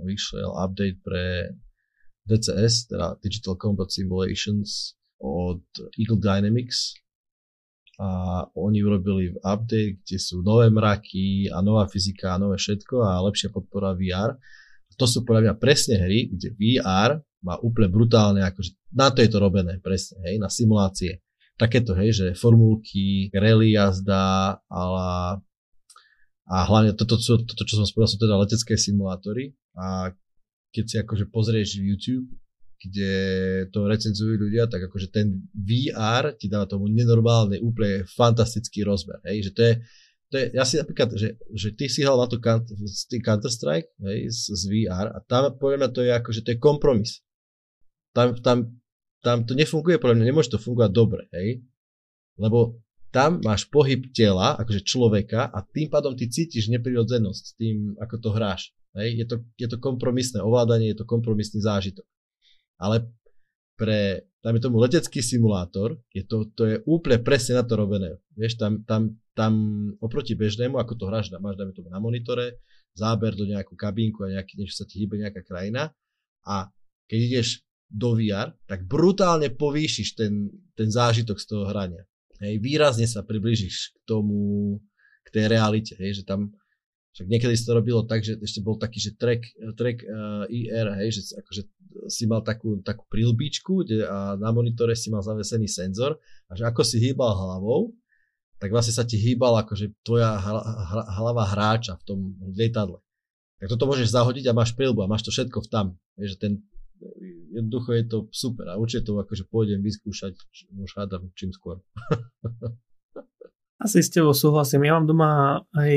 vyšiel update pre DCS, teda Digital Combat Simulations od Eagle Dynamics a oni urobili update, kde sú nové mraky a nová fyzika a nové všetko a lepšia podpora VR. To sú podľa mňa presne hry, kde VR má úplne brutálne, akože na to je to robené presne, hej, na simulácie. Takéto, hej, že formulky, rally jazda, ale a hlavne toto, toto, toto, čo som spomenul, sú teda letecké simulátory a keď si akože pozrieš YouTube, kde to recenzujú ľudia, tak akože ten VR ti dáva tomu nenormálny, úplne fantastický rozmer. Hej? Že to je, to je, ja si napríklad, že, že ty si hral na to Counter-Strike hej, z, z VR a tam poviem na to je akože to je kompromis. Tam, tam, tam to nefunguje, podľa mňa nemôže to fungovať dobre, hej? Lebo tam máš pohyb tela, akože človeka a tým pádom ty cítiš neprirodzenosť tým, ako to hráš. Hej? Je, to, je to kompromisné ovládanie, je to kompromisný zážitok. Ale pre, dajme tomu, letecký simulátor, je to, to je úplne presne na to robené. Vieš, tam, tam, tam oproti bežnému, ako to hráš, máš, dajme tomu, na monitore, záber do nejakú kabínku a nejaký, niečo sa ti hýbe nejaká krajina a keď ideš do VR, tak brutálne povýšiš ten, ten zážitok z toho hrania. Hej, výrazne sa približíš k tomu, k tej realite, hej, že tam, však niekedy sa to robilo tak, že ešte bol taký, že track, track uh, IR, hej, že akože si mal takú, takú prilbičku a na monitore si mal zavesený senzor a že ako si hýbal hlavou, tak vlastne sa ti hýbal akože tvoja hlava hráča v tom lietadle. Tak toto môžeš zahodiť a máš prilbu a máš to všetko v tam. Vieš, že ten, jednoducho je to super a určite to akože pôjdem vyskúšať, už hádam čím skôr. Asi s tebou súhlasím. Ja mám doma aj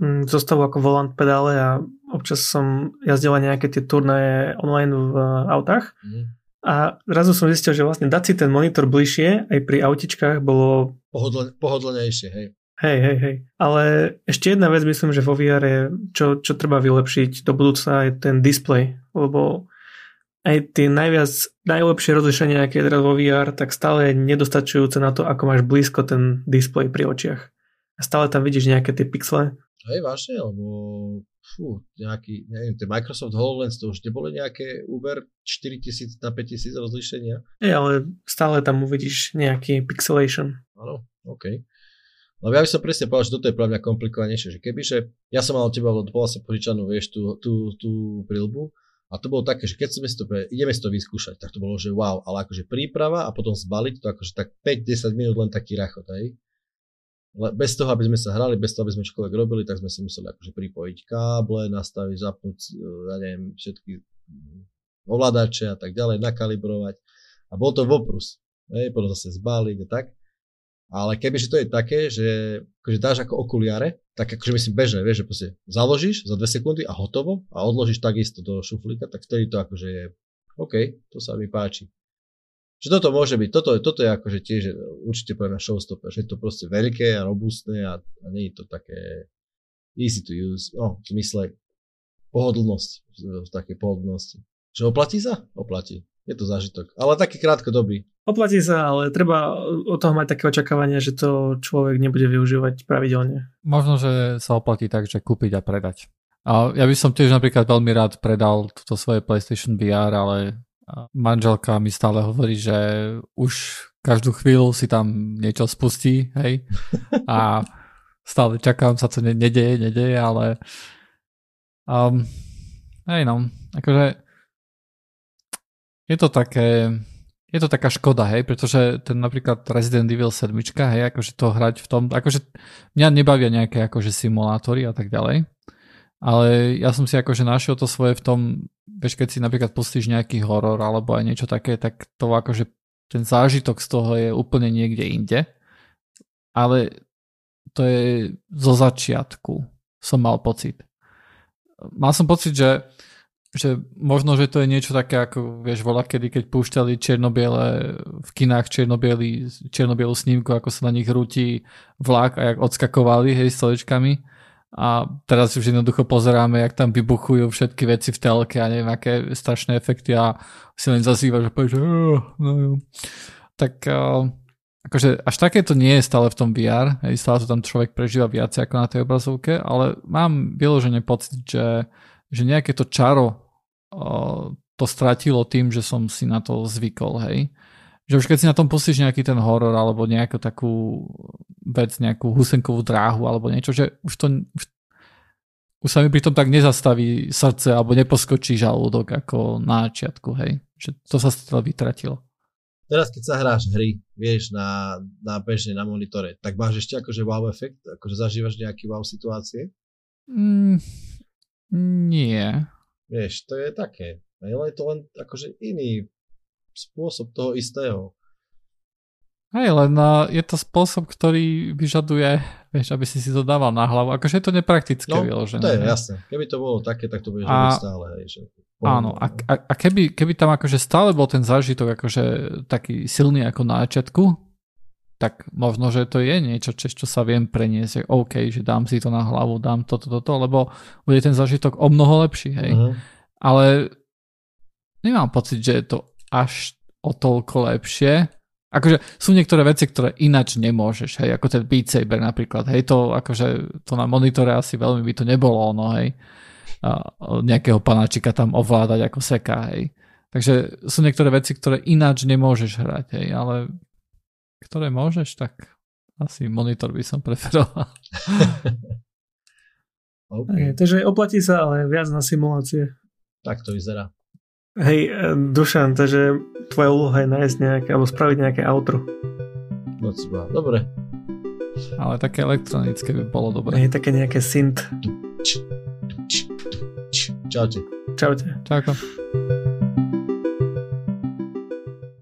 mm, zostavu ako volant pedále a občas som jazdila nejaké tie turnaje online v autách. Mm. A zrazu som zistil, že vlastne dať si ten monitor bližšie aj pri autičkách bolo... Pohodl- pohodlnejšie, hej. Hej, hej, hej. Ale ešte jedna vec myslím, že vo VR je, čo, čo treba vylepšiť do budúca je ten display, lebo aj tie najviac, najlepšie rozlišenie, aké je teraz vo VR, tak stále je nedostačujúce na to, ako máš blízko ten displej pri očiach. A stále tam vidíš nejaké tie pixle. Hej, vážne, lebo fú, nejaký, neviem, tie Microsoft HoloLens, to už neboli nejaké Uber 4000 na 5000 rozlišenia? Hej, ale stále tam uvidíš nejaký pixelation. Áno, OK. Lebo ja by som presne povedal, že toto je pre mňa komplikovanejšie, že kebyže ja som mal od teba vlastne požičanú, vieš, tú, tú, tú prilbu, a to bolo také, že keď sme si to, ideme si to vyskúšať, tak to bolo, že wow, ale akože príprava a potom zbaliť to akože tak 5-10 minút len taký rachot, hej. Bez toho, aby sme sa hrali, bez toho, aby sme čokoľvek robili, tak sme si museli akože pripojiť káble, nastaviť, zapnúť, e, ja neviem, všetky ovládače a tak ďalej, nakalibrovať. A bol to voprus. Hej, potom zase zbaliť a tak. Ale kebyže to je také, že akože dáš ako okuliare, tak akože myslím bežné, vieš, že proste založíš za 2 sekundy a hotovo a odložíš takisto do šuflíka, tak vtedy to akože je OK, to sa mi páči. Že toto môže byť, toto, toto je akože tiež určite poviem na showstopper, že je to proste veľké a robustné a, a nie je to také easy to use, no v zmysle pohodlnosť, v takej pohodlnosti. Že oplatí sa? Oplatí. Je to zážitok. Ale taký krátkodobý. Oplatí sa, ale treba od toho mať také očakávanie, že to človek nebude využívať pravidelne. Možno, že sa oplatí tak, že kúpiť a predať. A ja by som tiež napríklad veľmi rád predal túto svoje PlayStation VR, ale manželka mi stále hovorí, že už každú chvíľu si tam niečo spustí, hej. A stále čakám sa, co ne- nedeje, nedeje, ale um, hej no, akože je to také, je to taká škoda, hej, pretože ten napríklad Resident Evil 7, hej, akože to hrať v tom, akože mňa nebavia nejaké akože simulátory a tak ďalej, ale ja som si akože našiel to svoje v tom, vieš, keď si napríklad pustíš nejaký horor alebo aj niečo také, tak to akože ten zážitok z toho je úplne niekde inde, ale to je zo začiatku, som mal pocit. Mal som pocit, že že možno, že to je niečo také, ako vieš, voľa kedy, keď púšťali černobiele v kinách černobielu snímku, ako sa na nich rúti vlak a jak odskakovali, hej, stoličkami. A teraz už jednoducho pozeráme, jak tam vybuchujú všetky veci v telke a neviem, aké strašné efekty a si len zazýva, že povieš, no jo. Tak uh, akože až také to nie je stále v tom VR, hej, stále to tam človek prežíva viac ako na tej obrazovke, ale mám vyložený pocit, že, že nejaké to čaro o, to stratilo tým, že som si na to zvykol, hej. Že už keď si na tom pustíš nejaký ten horor alebo nejakú takú vec, nejakú husenkovú dráhu alebo niečo, že už to už, už sa mi pri tom tak nezastaví srdce alebo neposkočí žalúdok ako na začiatku, hej. Že to sa stále vytratilo teraz keď sa hráš hry, vieš, na, na bežne na monitore, tak máš ešte akože wow efekt? Akože zažívaš nejaký wow situácie? Mm, nie. Vieš, to je také. Ale je to len akože iný spôsob toho istého. Hej, len je to spôsob, ktorý vyžaduje, vieš, aby si si to dával na hlavu. Akože je to nepraktické no, vyložené. to je jasné. Keby to bolo také, tak to bude a, stále. Hej, že Áno, a, a, a keby, keby tam akože stále bol ten zážitok akože taký silný ako na začiatku, tak možno, že to je niečo, čo, čo sa viem preniesť, že OK, že dám si to na hlavu, dám toto, toto, lebo bude ten zážitok o mnoho lepší, hej. Uh-huh. Ale nemám pocit, že je to až o toľko lepšie. Akože sú niektoré veci, ktoré ináč nemôžeš, hej, ako ten Beat Saber napríklad, hej, to akože to na monitore asi veľmi by to nebolo ono, hej nejakého panáčika tam ovládať ako seka, hej. Takže sú niektoré veci, ktoré ináč nemôžeš hrať, hej, ale ktoré môžeš, tak asi monitor by som preferoval. okay. Takže oplatí sa, ale viac na simulácie. Tak to vyzerá. Hej, e, Dušan, takže tvoja úloha je nájsť nejaké, alebo spraviť nejaké outro. No, dobre. Ale také elektronické by bolo dobré. Hej, také nejaké synth. Čaute. Čaute. Čauko.